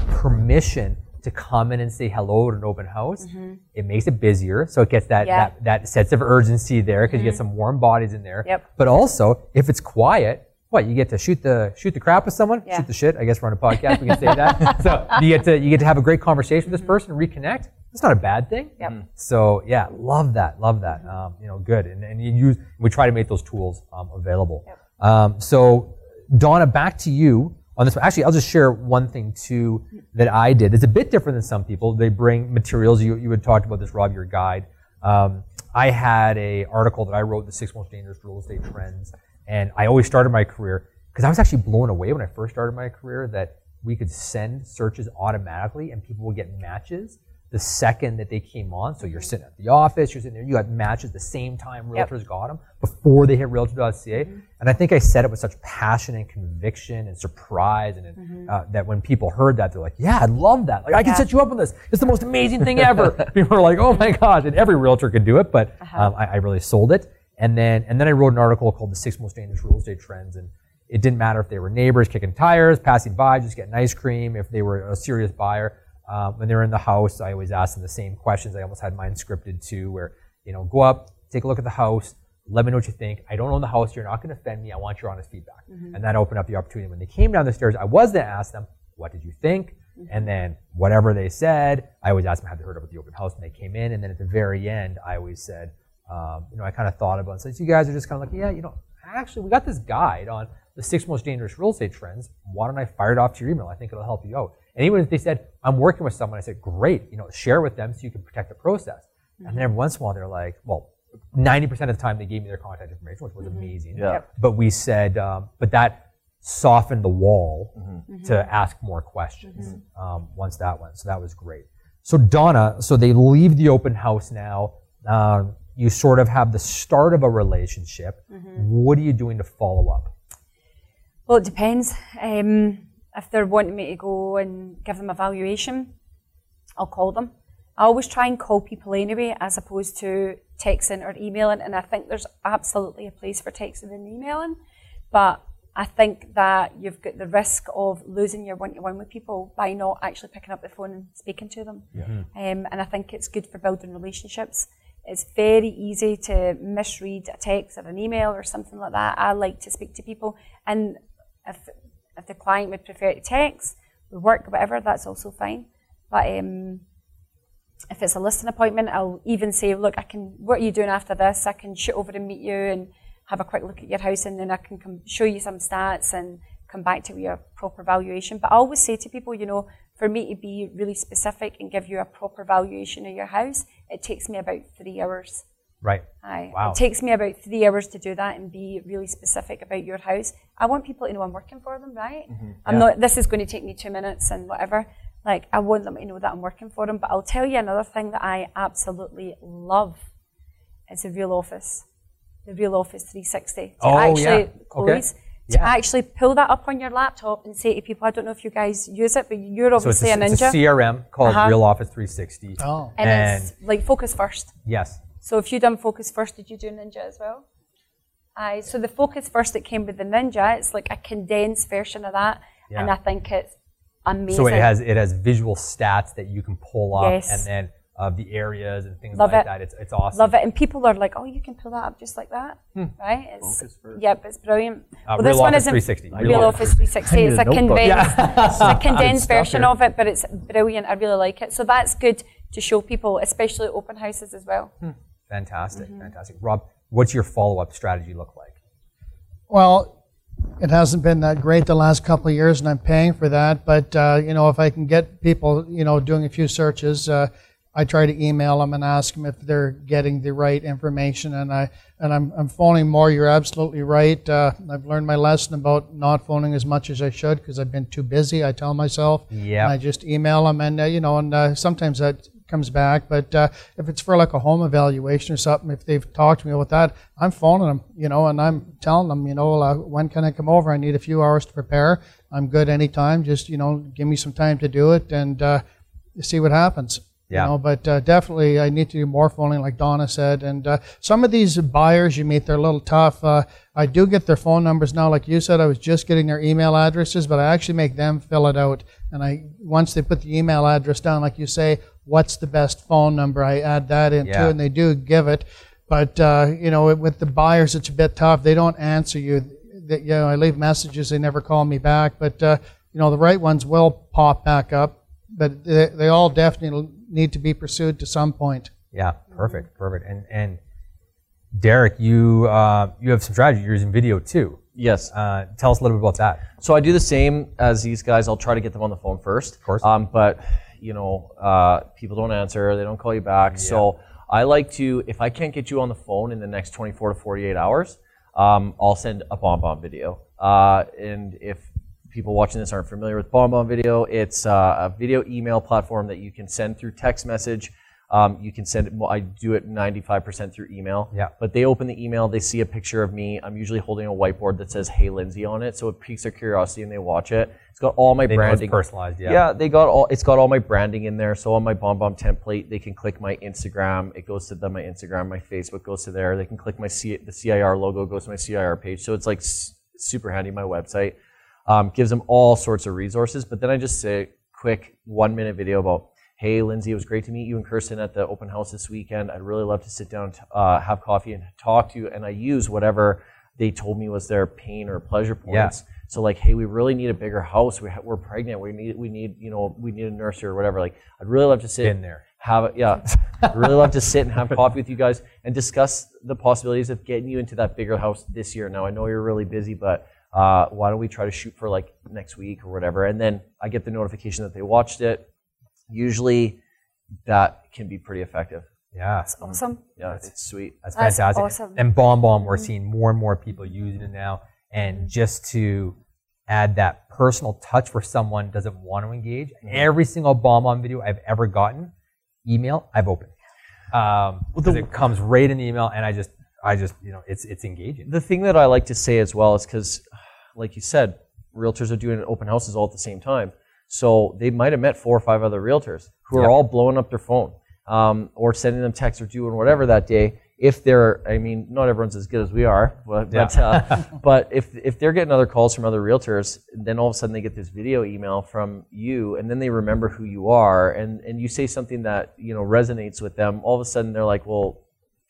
permission to come in and say hello at an open house, it makes it busier. So it gets that, Mm-hmm. Yeah. Mm-hmm. that, that sense of urgency there because you get some warm bodies in there. Yep. But also, if it's quiet, what you get to shoot the shoot the crap with someone, Yeah. shoot the shit. I guess we're on a podcast, we can say that. so you get to you get to have a great conversation with this person, reconnect. It's not a bad thing. Mm-hmm. Yep. So yeah, love that, love that. Um, you know, good. And, and you use we try to make those tools um, available. Um, so Donna, back to you on this one. Actually, I'll just share one thing too that I did. It's a bit different than some people. They bring materials. You you had talked about this, Rob, your guide. Um, I had a article that I wrote, the six most dangerous real estate trends, and I always started my career. because I was actually blown away when I first started my career that we could send searches automatically and people would get matches the second that they came on. So you're sitting at the office, you're sitting there, you got matches the same time Yep. realtors got them before they hit realtor.ca. And I think I said it with such passion and conviction and surprise, and uh, that when people heard that, they're like, "Yeah, I love that. Like I can set you up on this. It's the most amazing thing ever." people are like, "Oh my gosh!" And every realtor could do it, but um, I, I really sold it. And then and then I wrote an article called "The Six Most Dangerous Real Estate Trends," and it didn't matter if they were neighbors kicking tires, passing by, just getting ice cream, if they were a serious buyer. Um, when they were in the house, I always asked them the same questions. I almost had mine scripted too, where, you know, go up, take a look at the house, let me know what you think. I don't own the house. You're not going to offend me. I want your honest feedback. And that opened up the opportunity. When they came down the stairs, I was going to ask them, what did you think? And then whatever they said, I always asked them, have they heard about the open house? And they came in. And then at the very end, I always said, um, you know, I kind of thought about it said, so you guys are just kind of like, yeah, you know, actually, we got this guide on the six most dangerous real estate trends. Why don't I fire it off to your email? I think it'll help you out. And even if they said, I'm working with someone, I said, great, you know, share with them so you can protect the process. And then every once in a while, they're like, well, 90% of the time they gave me their contact information, which was amazing. Yeah. But we said, um, but that softened the wall to ask more questions um, once that went. So that was great. So Donna, so they leave the open house now. Um, you sort of have the start of a relationship. What are you doing to follow up? Well, it depends. Um, if they're wanting me to go and give them a valuation, I'll call them. I always try and call people anyway, as opposed to texting or emailing. And I think there's absolutely a place for texting and emailing, but I think that you've got the risk of losing your one-to-one with people by not actually picking up the phone and speaking to them. Um, and I think it's good for building relationships. It's very easy to misread a text or an email or something like that. I like to speak to people, and if if the client would prefer to text, we work whatever, that's also fine. But um, if it's a listing appointment, I'll even say, look, I can. What are you doing after this? I can shoot over and meet you and have a quick look at your house, and then I can come show you some stats and come back to your proper valuation. But I always say to people, you know, for me to be really specific and give you a proper valuation of your house, it takes me about three hours. Right. Aye. Wow. It takes me about three hours to do that and be really specific about your house. I want people to know I'm working for them, right? I'm Yeah. not, this is going to take me two minutes and whatever. Like, I want them to know that I'm working for them. But I'll tell you another thing that I absolutely love it's the real office. The real office 360. To Oh, actually, yeah. Okay. Chloe's, Yeah. to actually pull that up on your laptop and say to people, I don't know if you guys use it, but you're So it's obviously a, a, it's a. CRM called Uh-huh. Real Office 360. Oh. and, and- it's like focus first. Yes. So if you done Focus First, did you do Ninja as well? Aye. So the Focus First that came with the Ninja, it's like a condensed version of that, and I think it's amazing. So it has it has visual stats that you can pull up, Yes. and then of the areas and things Love like it. that. It's it's awesome. Love it, and people are like, "Oh, you can pull that up just like that, right?" It's, Focus First. Yep, it's brilliant. Hmm. Uh, Real this one isn't 360. Real, Real Office 360. I It's a a notebook. condensed, it's a condensed version here. of it, but it's brilliant. I really like it. So that's good to show people, especially open houses as well. Fantastic, Mm-hmm. fantastic. Rob, what's your follow up strategy look like? Well, it hasn't been that great the last couple of years, and I'm paying for that. But uh, you know, if I can get people, you know, doing a few searches, uh, I try to email them and ask them if they're getting the right information. And I and I'm I'm phoning more. You're absolutely right. Uh, I've learned my lesson about not phoning as much as I should because I've been too busy. I tell myself. Yeah. I just email them, and uh, you know, and uh, sometimes that comes back. But uh, if it's for like a home evaluation or something, if they've talked to me about that, I'm phoning them, you know, and I'm telling them, you know, uh, when can I come over? I need a few hours to prepare. I'm good anytime. Just you know, give me some time to do it and uh, see what happens. Yeah. You know, but uh, definitely I need to do more phoning, like Donna said. And uh, some of these buyers you meet, they're a little tough. Uh, I do get their phone numbers now. Like you said, I was just getting their email addresses, but I actually make them fill it out. And I once they put the email address down, like you say, what's the best phone number? I add that in Yeah. too, and they do give it. But uh, you know, with the buyers, it's a bit tough. They don't answer you. That you know, I leave messages, they never call me back. But uh, you know, the right ones will pop back up. But they, they all definitely need to be pursued to some point. Yeah, perfect, perfect. And and Derek, you uh, you have some strategy. You're using video too. Yes. Uh, tell us a little bit about that. So I do the same as these guys. I'll try to get them on the phone first. Of course. Um, but you know, uh, people don't answer. They don't call you back. So I like to, if I can't get you on the phone in the next 24 to 48 hours, um, I'll send a BombBomb video. Uh, and if people watching this aren't familiar with BombBomb Video, it's uh, a video email platform that you can send through text message. Um, you can send it. I do it 95% through email. Yeah. But they open the email, they see a picture of me. I'm usually holding a whiteboard that says "Hey Lindsay" on it, so it piques their curiosity and they watch it. It's got all my They branding. personalized. Yeah. Yeah, they got all. It's got all my branding in there. So on my BombBomb template, they can click my Instagram. It goes to them. My Instagram, my Facebook goes to there. They can click my C, the CIR logo goes to my CIR page. So it's like s- super handy. My website um, gives them all sorts of resources. But then I just say quick one minute video about. Hey, Lindsay, it was great to meet you in Kirsten at the open house this weekend. I'd really love to sit down, uh, have coffee, and talk to you. And I use whatever they told me was their pain or pleasure Yeah. points. So like, hey, we really need a bigger house. We ha- we're pregnant. We need we need you know we need a nursery or whatever. Like, I'd really love to sit in there. have it. Yeah, I'd really love to sit and have coffee with you guys and discuss the possibilities of getting you into that bigger house this year. Now I know you're really busy, but uh, why don't we try to shoot for like next week or whatever? And then I get the notification that they watched it. Usually, that can be pretty effective. Yeah. Awesome. Yeah, it's sweet. That's That's fantastic. awesome. And BombBomb, we're seeing more and more people using it now. And just to add that personal touch where someone doesn't want to engage, every single BombBomb video I've ever gotten, email, I've opened. Um, because it comes right in the email, and I just, I just, you know, it's it's engaging. the thing that I like to say as well is because, like you said, realtors are doing open houses all at the same time. So they might have met four or five other realtors who are Yep. all blowing up their phone um, or sending them texts or doing whatever that day. If they're, I mean, not everyone's as good as we are, but but, uh, but if if they're getting other calls from other realtors, then all of a sudden they get this video email from you, and then they remember who you are, and and you say something that you know resonates with them. All of a sudden they're like, well,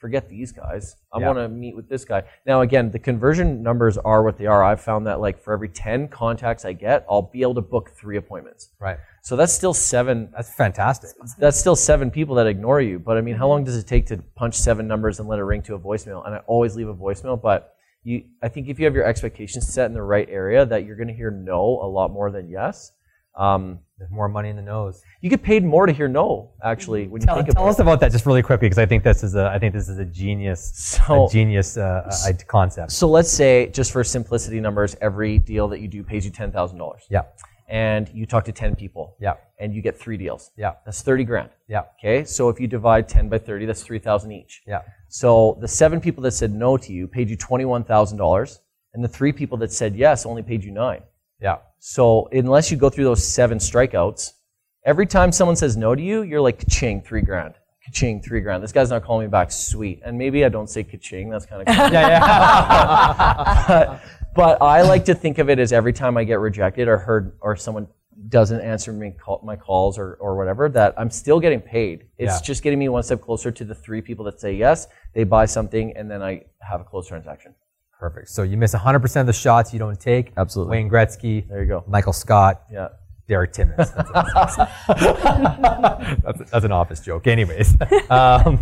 forget these guys. I Yeah. want to meet with this guy. Now, again, the conversion numbers are what they are. I've found that like for every 10 contacts I get, I'll be able to book three appointments. Right. So that's still seven. That's fantastic. That's still seven people that ignore you. But I mean, how mm-hmm. long does it take to punch seven numbers and let it ring to a voicemail? And I always leave a voicemail. But you, I think if you have your expectations set in the right area, that you're going to hear no a lot more than yes. Um, There's more money in the nose. you get paid more to hear no, actually, when you Tell, think tell about us about that just really quickly, because I think this is a, I think this is a genius, So- a genius uh, uh, concept. So let's say, just for simplicity numbers, every deal that you do pays you ten thousand dollars, Yeah. and you talk to ten people, Yeah. and you get three deals. Yeah. That's thirty grand. Yeah. Okay, so if you divide ten by thirty, that's three thousand each. Yeah. So the seven people that said no to you paid you twenty-one thousand dollars, and the three people that said yes only paid you nine. Yeah. So unless you go through those seven strikeouts, every time someone says no to you, you're like ka-ching, three grand. Ka-ching, three grand. This guy's not calling me back. Sweet. And maybe I don't say ka-ching. That's kind of Yeah. Yeah. but, but I like to think of it as every time I get rejected or heard or someone doesn't answer me call, my calls or, or whatever, that I'm still getting paid. It's Yeah. just getting me one step closer to the three people that say yes, they buy something, and then I have a close transaction. Perfect. So you miss 100% of the shots you don't take. Absolutely. Wayne Gretzky, There you go. Michael Scott, Yeah. Derek Timmons. That's, that's, that's an office joke. Anyways, um,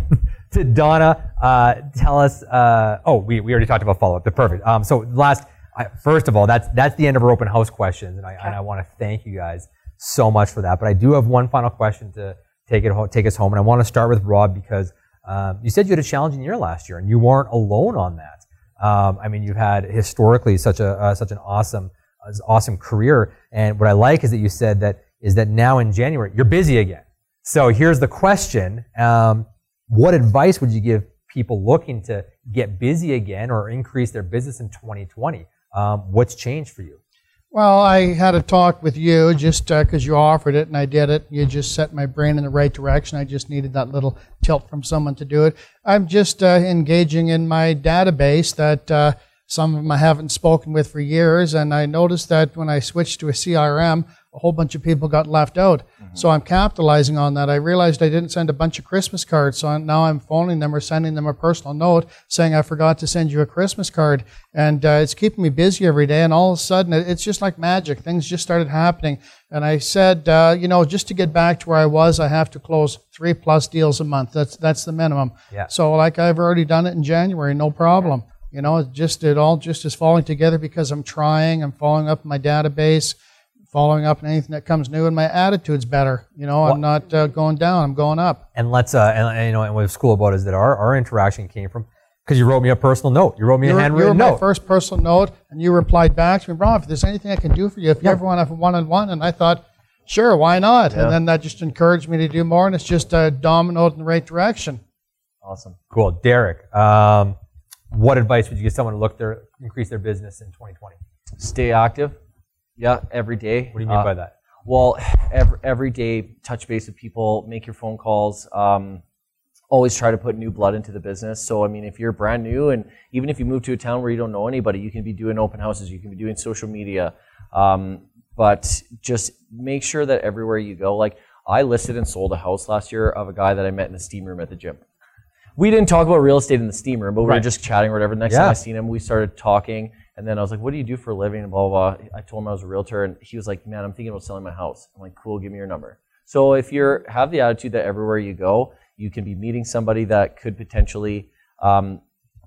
to Donna, uh, tell us. Uh, oh, we, we already talked about follow up. The perfect. Um, so last, I, first of all, that's that's the end of our open house questions, and I and I want to thank you guys so much for that. But I do have one final question to take it ho- take us home, and I want to start with Rob because um, you said you had a challenging year last year, and you weren't alone on that. Um, I mean, you've had historically such a uh, such an awesome uh, awesome career, and what I like is that you said that is that now in January you're busy again. So here's the question: um, What advice would you give people looking to get busy again or increase their business in 2020? Um, what's changed for you? Well, I had a talk with you just because you offered it and I did it. You just set my brain in the right direction. I just needed that little tilt from someone to do it. I'm just uh, engaging in my database that uh, some of them I haven't spoken with for years, and I noticed that when I switched to a CRM, a whole bunch of people got left out. So I'm capitalizing on that. I realized I didn't send a bunch of Christmas cards, so now I'm phoning them or sending them a personal note saying I forgot to send you a Christmas card, and uh, it's keeping me busy every day. And all of a sudden, it's just like magic. Things just started happening, and I said, uh, you know, just to get back to where I was, I have to close three plus deals a month. That's that's the minimum. Yeah. So like I've already done it in January, no problem. You know, it just it all just is falling together because I'm trying. I'm following up my database, following up on anything that comes new, and my attitude's better. You know, I'm not uh, going down. I'm going up. And let's, uh, and, and, you know, and what's cool about it is that our, our interaction came from Because you wrote me a personal note. You wrote me You a were, you were handwritten my first personal note, and you replied back to me, Rob, if there's anything I can do for you, if you ever want to have a one-on-one, and I thought, sure, why not? Yeah. And then that just encouraged me to do more, and it's just uh, dominoed in the right direction. Awesome. Cool. Derek, um, what advice would you give someone to look their increase their business in 2020? Stay active. Yeah, every day. What do you mean Uh, by that? Well, every, every day, touch base with people, make your phone calls. Um, always try to put new blood into the business. So, I mean, if you're brand new, and even if you move to a town where you don't know anybody, you can be doing open houses, you can be doing social media. Um, but just make sure that everywhere you go, like I listed and sold a house last year of a guy that I met in the steam room at the gym. We didn't talk about real estate in the steam room, but we were just chatting or whatever. Next Yeah. time I seen him, we started talking. And then I was like, what do you do for a living? Blah, blah, blah. I told him I was a realtor. And he was like, man, I'm thinking about selling my house. I'm like, cool, give me your number. So if you have the attitude that everywhere you go, you can be meeting somebody that could potentially um,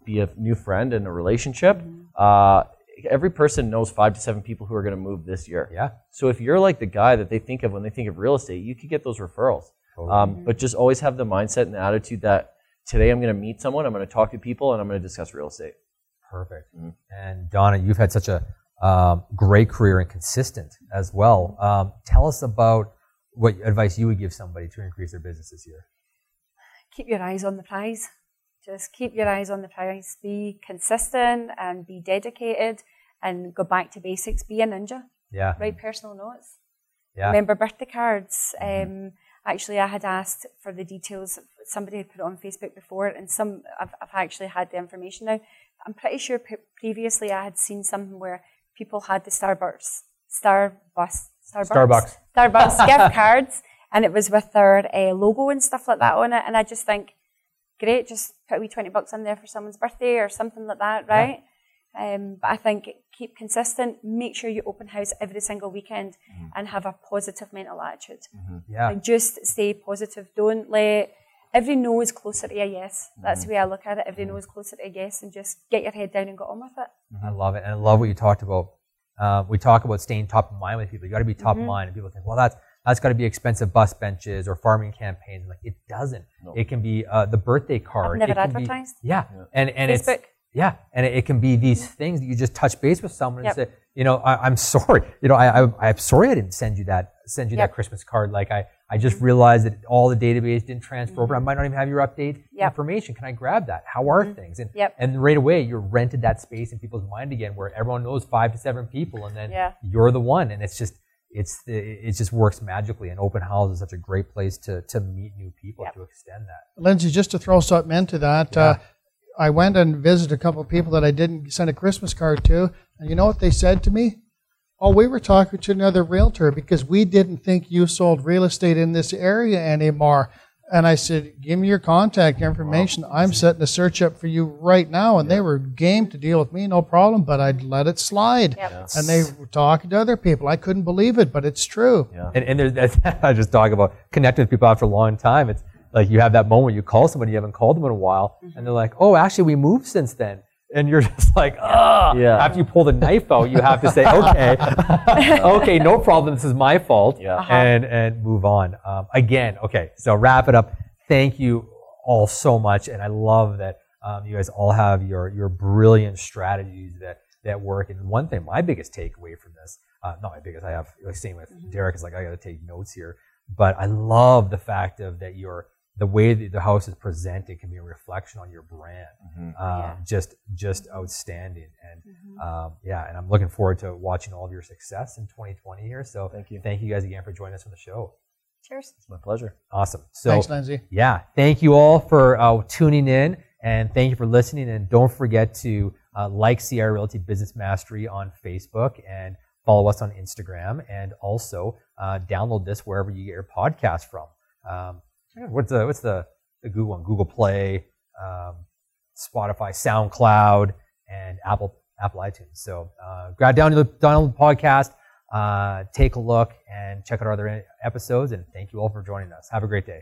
be a new friend in a relationship. Uh, every person knows five to seven people who are going to move this year. Yeah. So if you're like the guy that they think of when they think of real estate, you could get those referrals. Totally. Um, but just always have the mindset and the attitude that today I'm going to meet someone, I'm going to talk to people, and I'm going to discuss real estate. Perfect. Mhm. And Donna, you've had such a um, great career and consistent as well. Um, tell us about what advice you would give somebody to increase their business this year. keep your eyes on the prize. Just keep your eyes on the prize. Be consistent and be dedicated and go back to basics. Be a ninja. Yeah. Write personal notes. Yeah. Remember birthday cards. Um, actually, I had asked for the details. Somebody had put it on Facebook before, and some I've, I've actually had the information now. I'm pretty sure pre- previously I had seen something where people had the Starbucks, Starbucks, Starbucks. Starbucks gift cards, and it was with their uh, logo and stuff like that on it. And I just think, great, just put a wee twenty bucks in there for someone's birthday or something like that, right? Um, but I think keep consistent. Make sure you open house every single weekend and have a positive mental attitude. Yeah. Like just stay positive. Don't let every no is closer to a yes. That's the way I look at it. Every no is closer to a yes, and just get your head down and get on with it. I love it. And I love what you talked about. Uh, we talk about staying top of mind with people. You got to be top of mind. And people think, well, that's that's got to be expensive bus benches or farming campaigns. Like it doesn't. It can be uh, the birthday card. never It can be- advertised. yeah. And and it's yeah, and it, it can be these things that you just touch base with someone Yep. and say, you know, I, I'm sorry. You know, I, I I'm sorry I didn't send you that send you that Christmas card. Like I I just realized that all the database didn't transfer over. I might not even have your update Yep. information. Can I grab that? How are things? And Yep. and right away you're rented that space in people's mind again, where everyone knows five to seven people, and then Yeah. you're the one, and it's just. It's the, it just works magically, and open house is such a great place to to meet new people Yep. to extend that. Lindsay, just to throw something into that, uh, I went and visited a couple of people that I didn't send a Christmas card to, and you know what they said to me? Oh, we were talking to another realtor because we didn't think you sold real estate in this area anymore. And I said, Give me your contact information. I'm setting a search up for you right now. And they were game to deal with me, no problem, but I'd let it slide. Yep. And they were talking to other people. I couldn't believe it, but it's true. Yeah. And, and there's, I just talk about connecting with people after a long time. It's like you have that moment where you call somebody you haven't called them in a while, mm-hmm. and they're like, "Oh, actually, we moved since then." And you're just like, "Ah!" Yeah. After you pull the knife out, you have to say, "Okay, okay, no problem. This is my fault," Yeah. Uh-huh. and and move on. Um, again, okay. So wrap it up. Thank you all so much, and I love that um, you guys all have your your brilliant strategies that that work. And one thing, my biggest takeaway from this, uh, not my biggest, I have like same with Derek is like I got to take notes here, but I love the fact of that your the way that the house is presented can be a reflection on your brand. Um, Yeah. Just just outstanding, and um, yeah, and I'm looking forward to watching all of your success in 2020 here. So Thank you. thank you guys again for joining us on the show. Cheers. It's my pleasure. Awesome. So Thanks, Lindsay. yeah, thank you all for uh, tuning in and thank you for listening. And don't forget to uh, like CIR Realty Business Mastery on Facebook and follow us on Instagram and also uh, download this wherever you get your podcast from. Um, what's the what's the, the Google one? Google Play, um, Spotify, SoundCloud, and Apple Apple iTunes. So uh, grab down the download podcast, uh, take a look, and check out our other episodes. And thank you all for joining us. Have a great day.